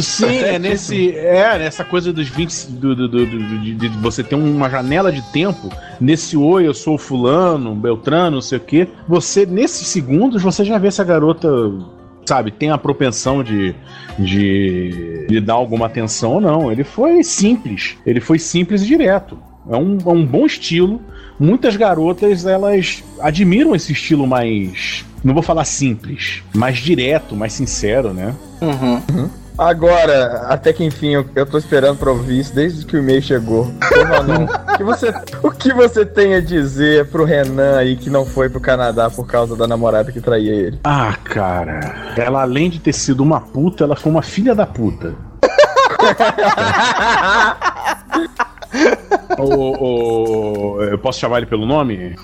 Sim, é nesse. É, nessa coisa dos 20. Do, do, do- do- de, de você ter uma janela de tempo. Nesse oi, eu sou fulano, Beltrano, não sei o quê. Você, nesses segundos, você já vê se a garota sabe, tem a propensão de, de, de dar alguma atenção ou não. Ele foi simples. Ele foi simples e direto. É um, é um bom estilo. Muitas garotas, elas admiram esse estilo mais. Não vou falar simples, mais direto, mais sincero, né? Uhum. Agora, até que enfim, eu, eu tô esperando pra ouvir isso desde que o e-mail chegou. Ô, Manon, o, que você, o que você tem a dizer pro Renan aí que não foi pro Canadá por causa da namorada que traía ele? Ah, cara. Ela, além de ter sido uma puta, ela foi uma filha da puta. Ô, ô, eu posso chamar ele pelo nome?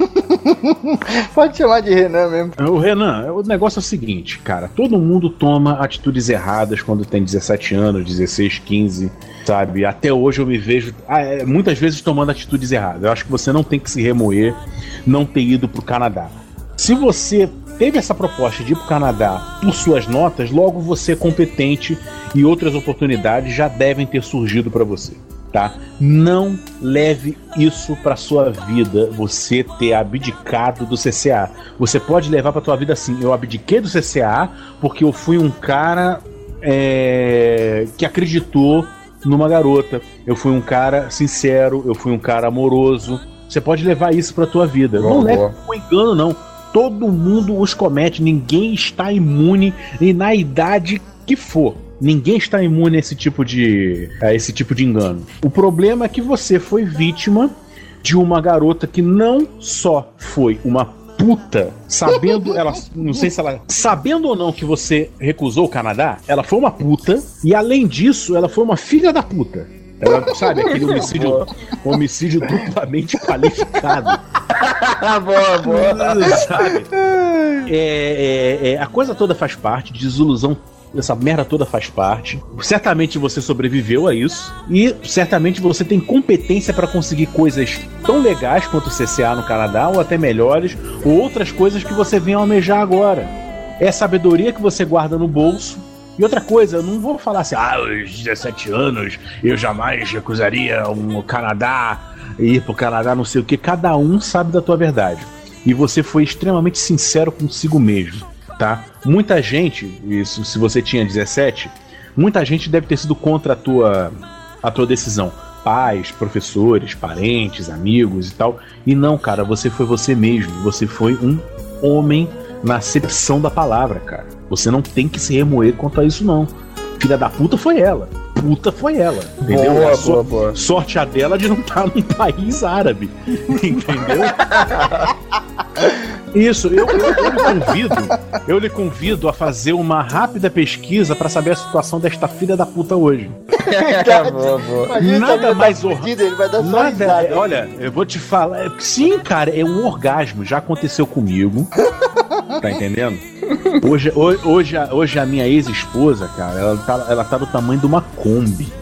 Pode chamar de Renan mesmo. O Renan, o negócio é o seguinte, cara. Todo mundo toma atitudes erradas quando tem 17 anos, 16, 15, sabe? Até hoje eu me vejo ah, é, muitas vezes tomando atitudes erradas. Eu acho que você não tem que se remoer, não ter ido pro Canadá. Se você teve essa proposta de ir pro Canadá por suas notas, logo você é competente e outras oportunidades já devem ter surgido para você tá? Não leve isso para sua vida, você ter abdicado do CCA. Você pode levar para tua vida assim, eu abdiquei do CCA porque eu fui um cara é, que acreditou numa garota. Eu fui um cara sincero, eu fui um cara amoroso. Você pode levar isso para tua vida. Boa, não leve como engano não. Todo mundo os comete, ninguém está imune e na idade que for. Ninguém está imune a esse tipo de a esse tipo de engano. O problema é que você foi vítima de uma garota que não só foi uma puta, sabendo ela, não sei se ela, sabendo ou não que você recusou o Canadá, ela foi uma puta e além disso, ela foi uma filha da puta. Ela, sabe, aquele homicídio, homicídio duplamente qualificado. boa, boa. Sabe? É, é, é, a coisa toda faz parte, desilusão essa merda toda faz parte. Certamente você sobreviveu a isso e certamente você tem competência para conseguir coisas tão legais quanto o CCA no Canadá ou até melhores, ou outras coisas que você vem almejar agora. É sabedoria que você guarda no bolso. E outra coisa, eu não vou falar assim, ah, aos 17 anos eu jamais recusaria um Canadá, ir pro Canadá, não sei o que. Cada um sabe da tua verdade. E você foi extremamente sincero consigo mesmo tá? Muita gente, isso se você tinha 17, muita gente deve ter sido contra a tua a tua decisão. Pais, professores, parentes, amigos e tal. E não, cara, você foi você mesmo. Você foi um homem na acepção da palavra, cara. Você não tem que se remoer quanto a isso, não. Filha da puta foi ela. Puta foi ela. Entendeu? Boa, A so- boa, boa. Sorte a dela de não estar num país árabe. Entendeu? Isso, eu, eu, eu lhe convido, eu lhe convido a fazer uma rápida pesquisa pra saber a situação desta filha da puta hoje. boa, boa. Nada mais tá vai dar Nada, risada. é, olha, eu vou te falar. é, Sim, cara, é um orgasmo. Já aconteceu comigo. Tá entendendo? Hoje, ho- hoje, a- hoje a minha ex-esposa, cara, ela tá, ela tá do tamanho de uma Kombi.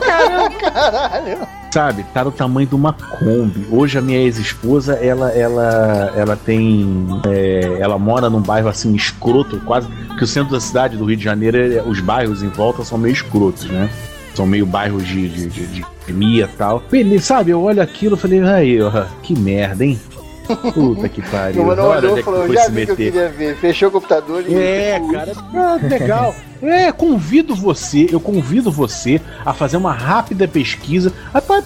Caralho. Sabe, tá do tamanho de uma Kombi. Hoje a minha ex-esposa, ela, ela, ela tem, é, ela mora num bairro assim escroto, quase que o centro da cidade do Rio de Janeiro, é- os bairros em volta são meio escrotos, né? São meio bairros de, de, de, de e tal. Beleza, sabe, eu olho aquilo e falei, aí, ó, que merda, hein? Puta que pariu. O mano olhou e é falou, já vi que eu queria ver. Fechou o computador e... É, cara, ah, legal. É, convido você, eu convido você a fazer uma rápida pesquisa.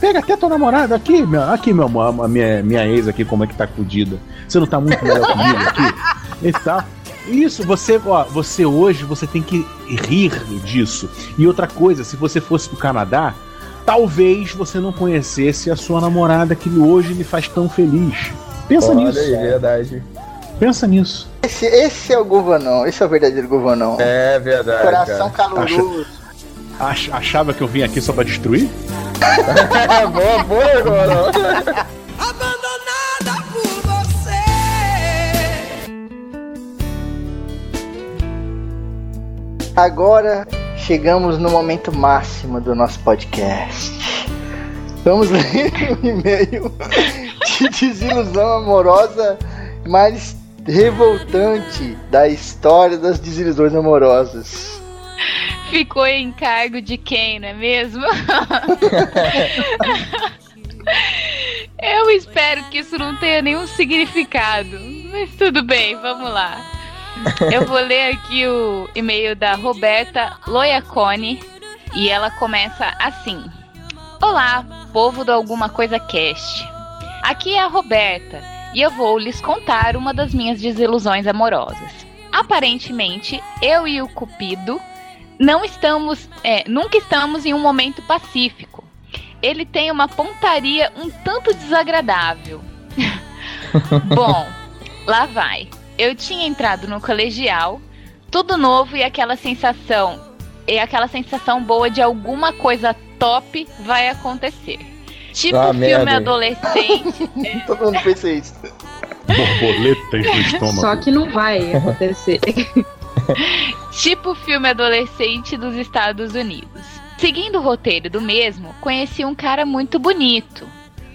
Pega até tua namorada aqui, meu, aqui, meu amor, a minha, minha ex aqui, como é que tá fudida. Você não tá muito melhor comigo aqui? E tal. Isso, você, ó, você hoje, você tem que rir disso. E outra coisa, se você fosse pro Canadá, talvez você não conhecesse a sua namorada que hoje lhe faz tão feliz. Pensa Olha nisso. aí, verdade. Pensa nisso. Esse, esse é o Govanão, esse é o verdadeiro Govanão. É verdade. Coração cara. caloroso. Ach- achava que eu vim aqui só pra destruir? boa, boa, agora. Abandonada por você. Agora chegamos no momento máximo do nosso podcast. Vamos ler o e-mail de desilusão amorosa mais revoltante da história das desilusões amorosas. Ficou em cargo de quem, não é mesmo? Eu espero que isso não tenha nenhum significado. Mas tudo bem, vamos lá. Eu vou ler aqui o e-mail da Roberta Loiacone e ela começa assim: Olá, povo do Alguma Coisa Cast. Aqui é a Roberta e eu vou lhes contar uma das minhas desilusões amorosas. Aparentemente, eu e o Cupido não estamos, é, nunca estamos em um momento pacífico. Ele tem uma pontaria um tanto desagradável. Bom, lá vai. Eu tinha entrado no colegial, tudo novo e aquela sensação, e aquela sensação boa de alguma coisa top vai acontecer. Tipo Ah, filme merda. adolescente. Todo mundo pensa isso. Borboletas no estômago. Só que não vai acontecer. tipo filme adolescente dos Estados Unidos. Seguindo o roteiro do mesmo, conheci um cara muito bonito,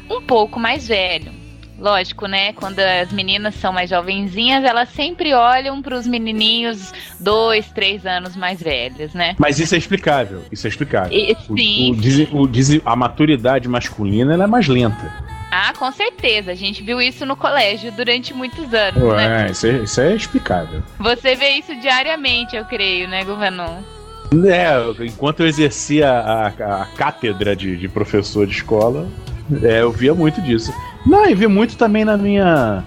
um pouco mais velho. Lógico, né? Quando as meninas são mais jovenzinhas, elas sempre olham para os menininhos dois, três anos mais velhos, né? Mas isso é explicável. Isso é explicável. E- O- sim. o o dese- a maturidade masculina é mais lenta. Ah, com certeza. A gente viu isso no colégio durante muitos anos, né? Ué, isso é, isso é explicável. Você vê isso diariamente, eu creio, né, Governon? É, enquanto eu exercia a, a- a cátedra de, de professor de escola, é, eu via muito disso. Não, e vi muito também na minha.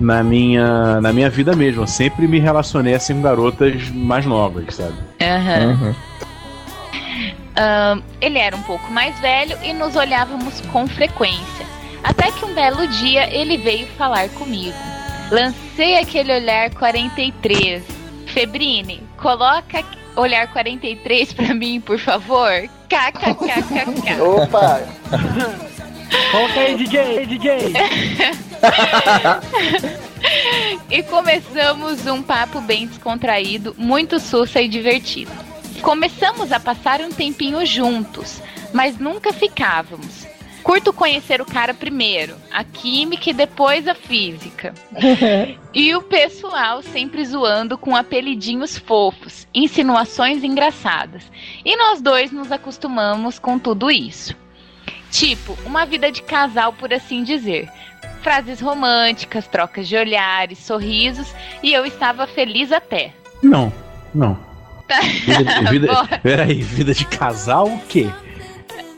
Na minha, na minha vida mesmo. Eu sempre me relacionei assim com garotas mais novas, sabe? Aham. Ahn, ele era um pouco mais velho e nos olhávamos com frequência. Até que um belo dia ele veio falar comigo. Lancei aquele olhar 43. Febrine, coloca olhar 43 pra mim, por favor. KKKKK. Opa! Coloca aí, DJ, DJ. e começamos um papo bem descontraído, muito sussa e divertido. Começamos a passar um tempinho juntos, mas nunca ficávamos. Curto conhecer o cara primeiro, a química e depois a física. E o pessoal sempre zoando com apelidinhos fofos, insinuações engraçadas. E nós dois nos acostumamos com tudo isso. Tipo, uma vida de casal, por assim dizer. Frases românticas, trocas de olhares, sorrisos, e eu estava feliz até. Não, não. Vida, vida, Bom. peraí, vida de casal o quê?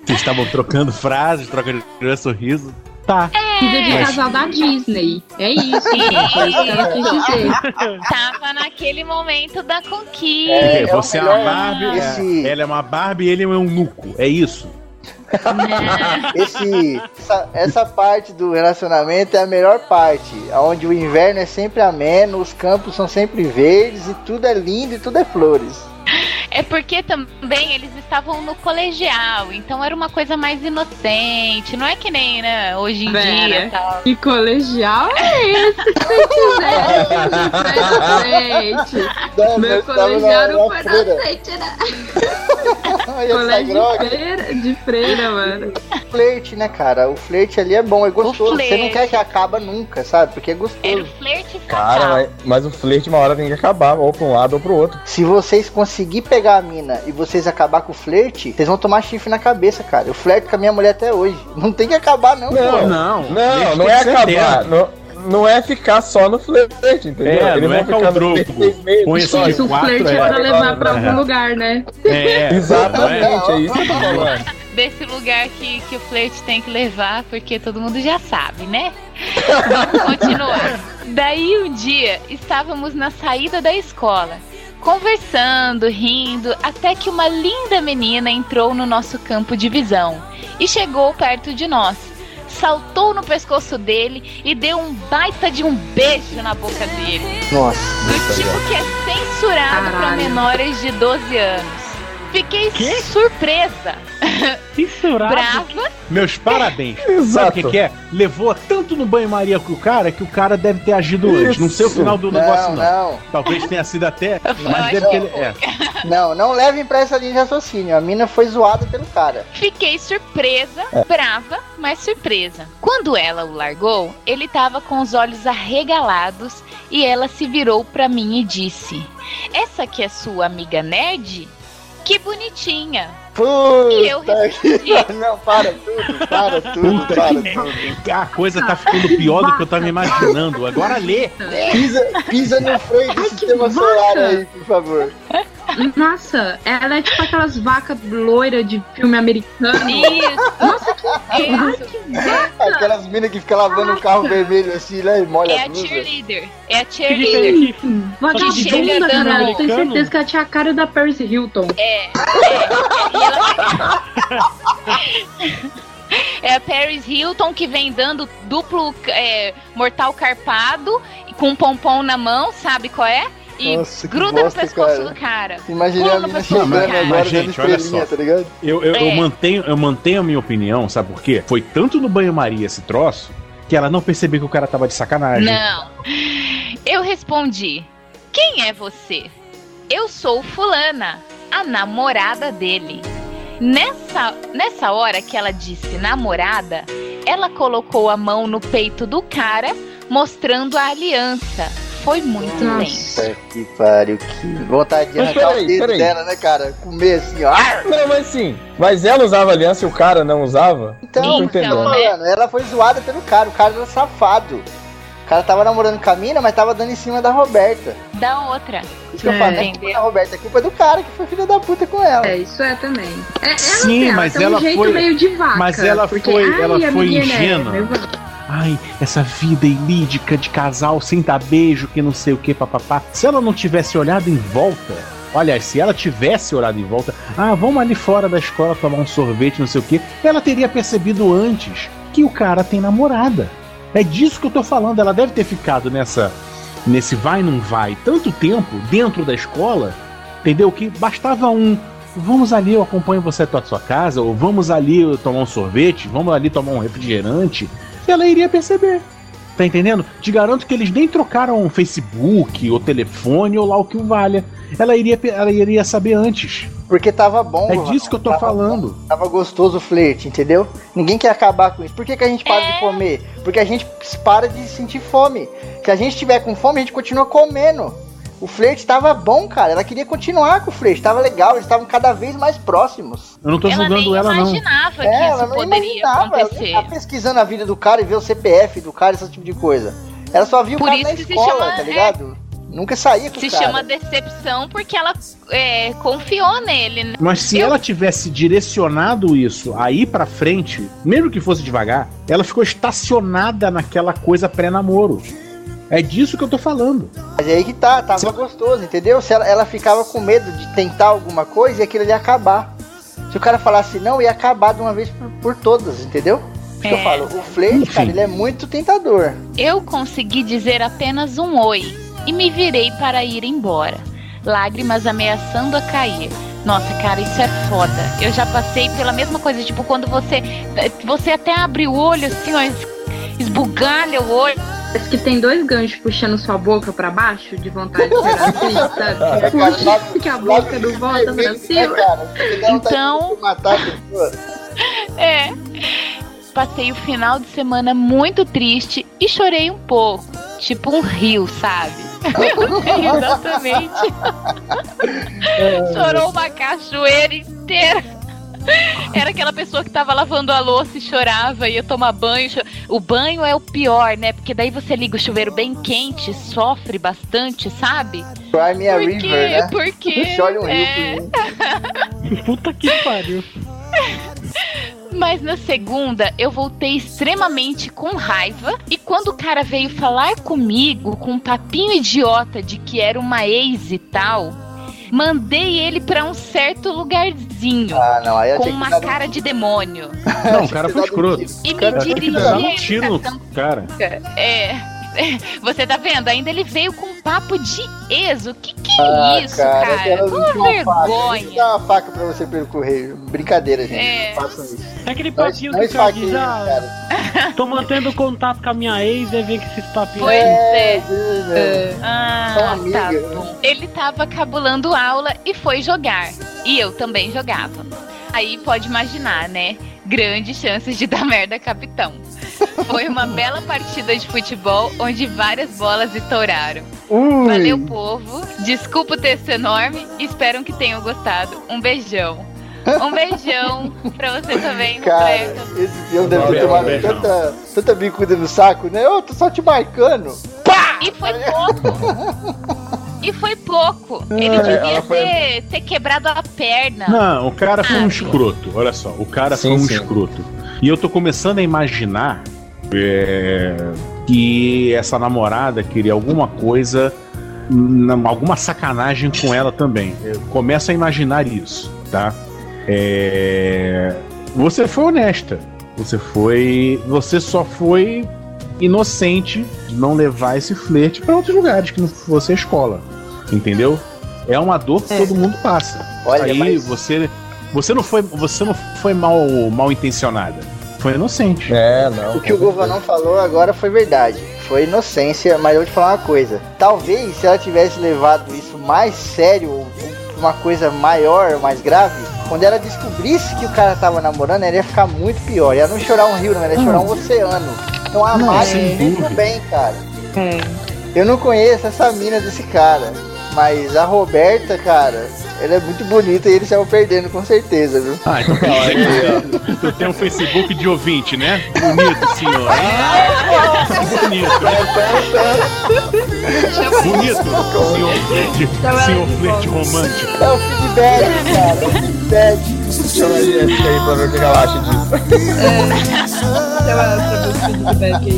Vocês estavam trocando frases, trocando de sorriso? Tá. Vida de Mas- casal da Disney. É isso, gente. Foi isso que ela quis dizer. Tava naquele momento da conquista. É, você é, uma melhor- Barbie, esse- é, ela é uma Barbie e ele é um nuco. É isso. Esse, essa, essa parte do relacionamento é a melhor parte, onde o inverno é sempre ameno, os campos são sempre verdes e tudo é lindo e tudo é flores. É porque também eles estavam no colegial, então era uma coisa mais inocente. Não é que nem, né, hoje em Pera. dia tal. Que colegial é esse que você quiser? Gente, Não, meu colegial não foi inocente, né? Colégio de freira, de freira, mano. Flerte, né, cara? O flerte ali é bom, é gostoso. Você não quer que acaba nunca, sabe? Porque é gostoso. Era o flerte Cara, mas, mas o flerte uma hora tem que acabar, ou pra um lado ou pro outro. Se vocês conseguir pegar a mina e vocês acabar com o flerte, vocês vão tomar chifre na cabeça, cara. Eu flerto com a minha mulher até hoje. Não tem que acabar, não, Não, pô. Não, Não, não é acabar. Não, não é ficar só no flerte, entendeu? É, Eles não é vão ficar no flerte só. esse Isso, o flerte é é. pra levar pra É. algum lugar, né? É, Exatamente, é isso que eu tô falando. Desse lugar que, que o flerte tem que levar, porque todo mundo já sabe, né? Vamos continuar. Daí um dia estávamos na saída da escola, conversando, rindo, até que uma linda menina entrou no nosso campo de visão e chegou perto de nós. Saltou no pescoço dele e deu um baita de um beijo na boca dele. Nossa. Do tipo que é censurado para menores de 12 anos. Fiquei surpresa, Censurado. brava Meus parabéns. Sabe Exato. o que, que é? Levou tanto no banho-maria com o cara que o cara deve ter agido antes. Não sei o Isso. final do negócio, Não, não. não. Talvez tenha sido até. Mas deve que que ele. É. Não, não levem pra essa linha de raciocínio. A mina foi zoada pelo cara. Fiquei surpresa, brava, mas surpresa. Quando ela o largou, ele tava com os olhos arregalados e ela se virou pra mim e disse: Essa aqui é sua amiga nerd? Que bonitinha. E eu Puta que... Não, para tudo, para tudo, Puta para que- tudo. A coisa tá ficando pior do que eu tava imaginando. Agora lê. Pisa, pisa no freio do sistema solar aí, por favor. Nossa, ela é tipo aquelas vacas loiras de filme americano. Isso. Nossa, que Isso. Aquelas minas que ficam lavando o carro vermelho assim, né? E molha É a cheerleader. É a Que cheerleader. vagabunda, cara. Eu tenho certeza que ela tinha a cara da Paris Hilton. É, é, ela- É a Paris Hilton que vem dando duplo é, mortal carpado e com um pompom na mão, sabe qual é? E Nossa, gruda bosta, no pescoço cara. do cara. Imaginei Pula no pescoço do cara. Mas, gente, olha só. tá ligado? Eu, eu, eu É. mantenho, eu mantenho a minha opinião, sabe por quê? Foi tanto no banho-maria esse troço que ela não percebeu que o cara tava de sacanagem. Não. Eu respondi: Quem é você? Eu sou fulana, a namorada dele. Nessa, nessa hora que ela disse namorada, ela colocou a mão no peito do cara, mostrando a aliança. Foi muito. Puta que pariu, que vontade de arrancar peraí, o dedo peraí. dela, né, cara? Comer assim, ó. Não, mas sim. Mas ela usava aliança e o cara não usava? Então, não tô então, entendendo. né? mano, ela foi zoada pelo cara, o cara era safado. O cara tava namorando com a mina, mas tava dando em cima da Roberta. Da outra. Isso que eu É. falo, não é culpa da Roberta, é culpa do cara que foi filho da puta com ela. É, isso é também. É, ela, Sim, ela mas tem ela um jeito foi- meio de vaca. mas ela porque, foi- ai, ela a foi é ingênua. vaca. Ai, essa vida ilídica de casal sem dar beijo, que não sei o que, papapá. Se ela não tivesse olhado em volta, aliás, se ela tivesse olhado em volta, ah, vamos ali fora da escola tomar um sorvete, não sei o que, ela teria percebido antes que o cara tem namorada. É disso que eu tô falando. Ela deve ter ficado nessa, nesse vai não vai tanto tempo dentro da escola, entendeu? Que bastava um. Vamos ali, eu acompanho você até a sua casa, ou vamos ali tomar um sorvete, vamos ali tomar um refrigerante. Ela iria perceber. Tá entendendo? Te garanto que eles nem trocaram Facebook, ou telefone, ou lá o que o valha. Ela iria, ela iria saber antes. Porque tava bom. É disso que eu tô tava falando. Tava gostoso o flerte, entendeu? Ninguém quer acabar com isso. Por que, que a gente para É. de comer? Porque a gente para de sentir fome. Se a gente tiver com fome, a gente continua comendo. O flerte tava bom, cara. Ela queria continuar com o flerte. Tava legal, eles estavam cada vez mais próximos. Eu não tô Ela julgando ela, não. imaginava que É, ela isso não poderia imaginava. Ela nem acontecer. tá pesquisando a vida do cara e ver o CPF do cara, esse tipo de coisa. Ela só viu Por o cara isso na escola, chama- tá é. ligado? Nunca saía com Se o cara. chama decepção porque ela é, confiou nele. né? Mas se Eu- ela tivesse direcionado isso aí pra frente, mesmo que fosse devagar, ela ficou estacionada naquela coisa pré-namoro. É disso que eu tô falando. Mas é aí que tá, tava Se- gostoso, entendeu? Se ela, ela ficava com medo de tentar alguma coisa e aquilo ia acabar. Se o cara falasse não, ia acabar de uma vez por, por todas, entendeu? Que eu É. falo, o flerte, cara, ele é muito tentador. Eu consegui dizer apenas um oi e me virei para ir embora. Lágrimas ameaçando a cair. Nossa, cara, isso é foda. Eu já passei pela mesma coisa, tipo, quando você. Você até abre o olho assim, ó, es- esbugalha o olho. Parece que tem dois ganchos puxando sua boca pra baixo, de vontade de virar assim, sabe? Puxa que a boca não volta pra É, cima. dá vontade Então- de matar a pessoa. É. Passei o final de semana muito triste e chorei um pouco. Tipo um rio, sabe? Exatamente. Chorou uma cachoeira inteira. Era aquela pessoa que tava lavando a louça e chorava, ia tomar banho. cho- O banho é o pior, né? Porque daí você liga o chuveiro bem quente, sofre bastante, sabe? Cry me a Por river, quê? né? Por quê? Chore um rio É. mim. Puta que pariu. Mas na segunda eu voltei extremamente com raiva. E quando o cara veio falar comigo com um papinho idiota de que era uma ex e tal, mandei ele pra um certo lugarzinho. Ah, não, aí com uma dar um- cara de demônio. Não, o cara foi escroto. E me Cara, dar um tiro no cara. É. Você tá vendo? Ainda ele veio com um papo de ex. O que que Ah, é isso, cara? não Uma faca. vergonha. Eu dar uma faca pra você pelo correio. Brincadeira, gente. É. Façam isso. É aquele papinho não que o cara esfaqueie, diz, ah, cara. tô mantendo contato com a minha ex, aí vem com esses papinhos. Pois é. é. São Ah, tá né? bom. Ele tava cabulando aula e foi jogar. E eu também jogava. Aí pode imaginar, né? Grandes chances de dar merda, capitão. Foi uma bela partida de futebol onde várias bolas estouraram. Ui. Valeu, povo. Desculpa o texto enorme. Espero que tenham gostado. Um beijão. Um beijão pra você também, Cara, Roberto. esse peão deve ter tomado beijão. tanta, tanta bicuda no saco, né? Eu tô só te marcando. E foi pouco. E foi pouco. Ele É, devia foi- ter, ter quebrado a perna. Não, o cara foi um Ah, escroto. Olha só, o cara Sim, foi um sim. escroto. E eu tô começando a imaginar é, que essa namorada queria alguma coisa, alguma sacanagem com ela também. Eu começo a imaginar isso, tá? É, você foi honesta. Você foi. Você só foi inocente de não levar esse flerte pra outros lugares que não fosse a escola. Entendeu? É uma dor que todo mundo passa. Olha, Aí mas- você. Você não foi, você não foi mal, mal intencionada. Foi inocente. É, não. O que o Govanão falou agora foi verdade. Foi inocência, mas eu vou te falar uma coisa. Talvez se ela tivesse levado isso mais sério, uma coisa maior, mais grave, quando ela descobrisse que o cara tava namorando, ela ia ficar muito pior. Ia não chorar um rio, não, ela ia chorar um oceano. Então a Não, Mari dúvida. bem, cara. É. Eu não conheço essa mina desse cara. Mas a Roberta, cara, ela é muito bonita e eles estavam perdendo com certeza, viu? Ah, então quer dizer que tu tem um Facebook de ouvinte, né? Bonito, senhor. Ah, bonito, né? Bonito, senhor flerte, senhor flerte romântico. É o feedback, cara. É o feedback. Chama a gente aí pra ver o que ela acha disso. Sei lá, pra ver o feedback aí.